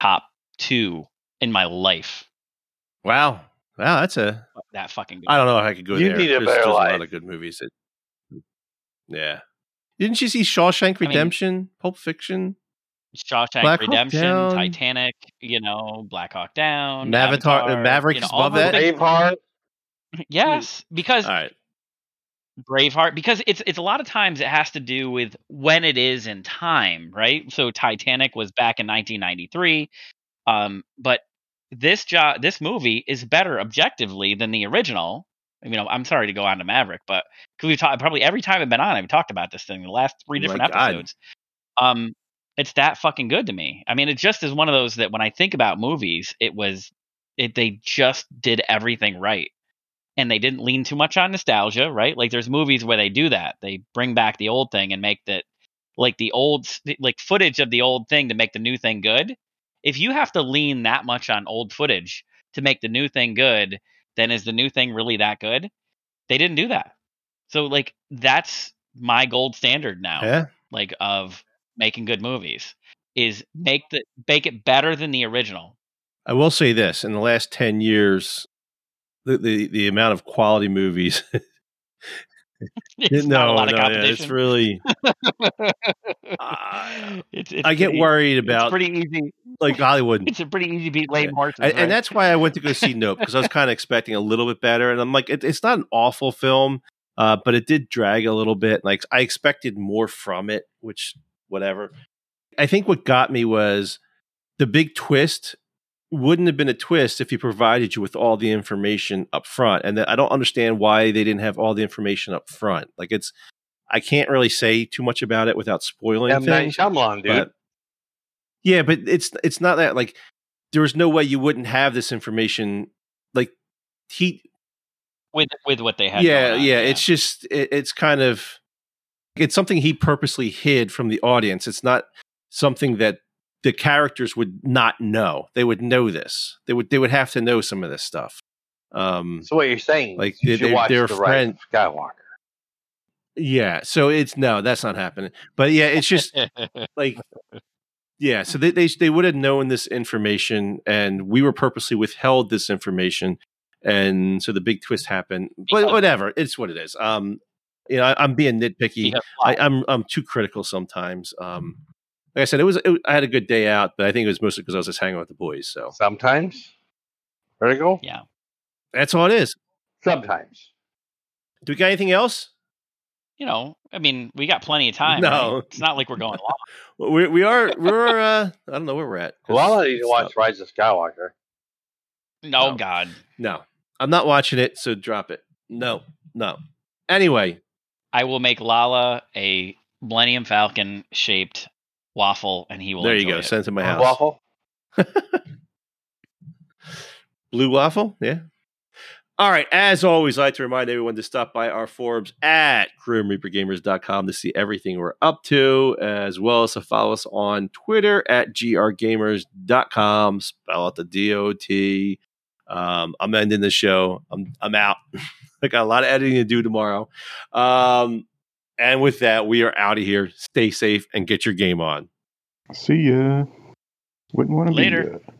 top 2 in my life. Wow, wow, that's a. That fucking good. I don't know if I could go You there. need a there's, better there's a lot of good movies. That, yeah, didn't you see Shawshank mean- Redemption, Pulp Fiction, Shawshank Black Redemption, Titanic, you know, Black Hawk Down, Avatar- uh, Avatar, Maverick you know, above that? Braveheart. Yes, because All right, Braveheart because it's it's a lot of times it has to do with when it is in time, right? So Titanic was back in 1993, um, but this job this movie is better objectively than the original. You know, I'm sorry to go on to Maverick, but because we've talked probably every time I've been on, I've talked about this thing the last three My different God. episodes. Um, it's that fucking good to me. I mean, it just is one of those that when I think about movies, it was it they just did everything right and they didn't lean too much on nostalgia, right? Like there's movies where they do that. They bring back the old thing and make that like the old like footage of the old thing to make the new thing good. If you have to lean that much on old footage to make the new thing good, then is the new thing really that good? They didn't do that. So like that's my gold standard now yeah, like of making good movies is make the make it better than the original. I will say this: in the last ten years, the the, the amount of quality movies. No, not a lot of no, yeah, it's really. I- it's, it's I get pretty- worried It's about pretty easy. like Hollywood. It's a pretty easy beat lame Yeah. horses. and, right? and that's why I went to go see Nope because I was kind of expecting a little bit better, and I'm like, it, it's not an awful film, uh, but it did drag a little bit. Like I expected more from it, which whatever. I think what got me was the big twist wouldn't have been a twist if he provided you with all the information up front, and that I don't understand why they didn't have all the information up front. Like it's, I can't really say too much about it without spoiling M Night things. Shyamalan, dude. But yeah, but it's it's not that like there was no way you wouldn't have this information. Like he, with with what they had. yeah, going on, yeah, It's just it, it's kind of it's something he purposely hid from the audience. It's not something that the characters would not know. They would know this. They would they would have to know some of this stuff. Um, so what you're saying? like, you they- watch they're the friend- Skywalker. yeah. So it's no, that's not happening. But yeah, it's just like yeah so they, they they would have known this information and we were purposely withheld this information and so the big twist happened but whatever it's what it is um you know I, i'm being nitpicky I, i'm i'm too critical sometimes um like i said it was it, i had a good day out but i think it was mostly because i was just hanging with the boys so Sometimes. Vertigo. yeah. that's all it is Sometimes. do we got anything else you know, I mean, we got plenty of time. No. right? it's not like we're going long. We we are we're uh I don't know where we're at. Lala needs to So- watch Rise of Skywalker. No, No. God, No, I'm not watching it, so drop it. No, no. Anyway, I will make Lala a Millennium Falcon shaped waffle, and he will. there you go. It. Send it to my house. Waffle. Blue waffle, yeah. All right. As always, I'd like to remind everyone to stop by our forums at grimreapergamers.com to see everything we're up to, as well as to follow us on Twitter at grgamers.com. Spell out the D-O-T. Um, I'm ending the show. I'm I'm out. I got a lot of editing to do tomorrow. Um, and with that, we are out of here. Stay safe and get your game on. See ya. Wouldn't want to be Later. ya.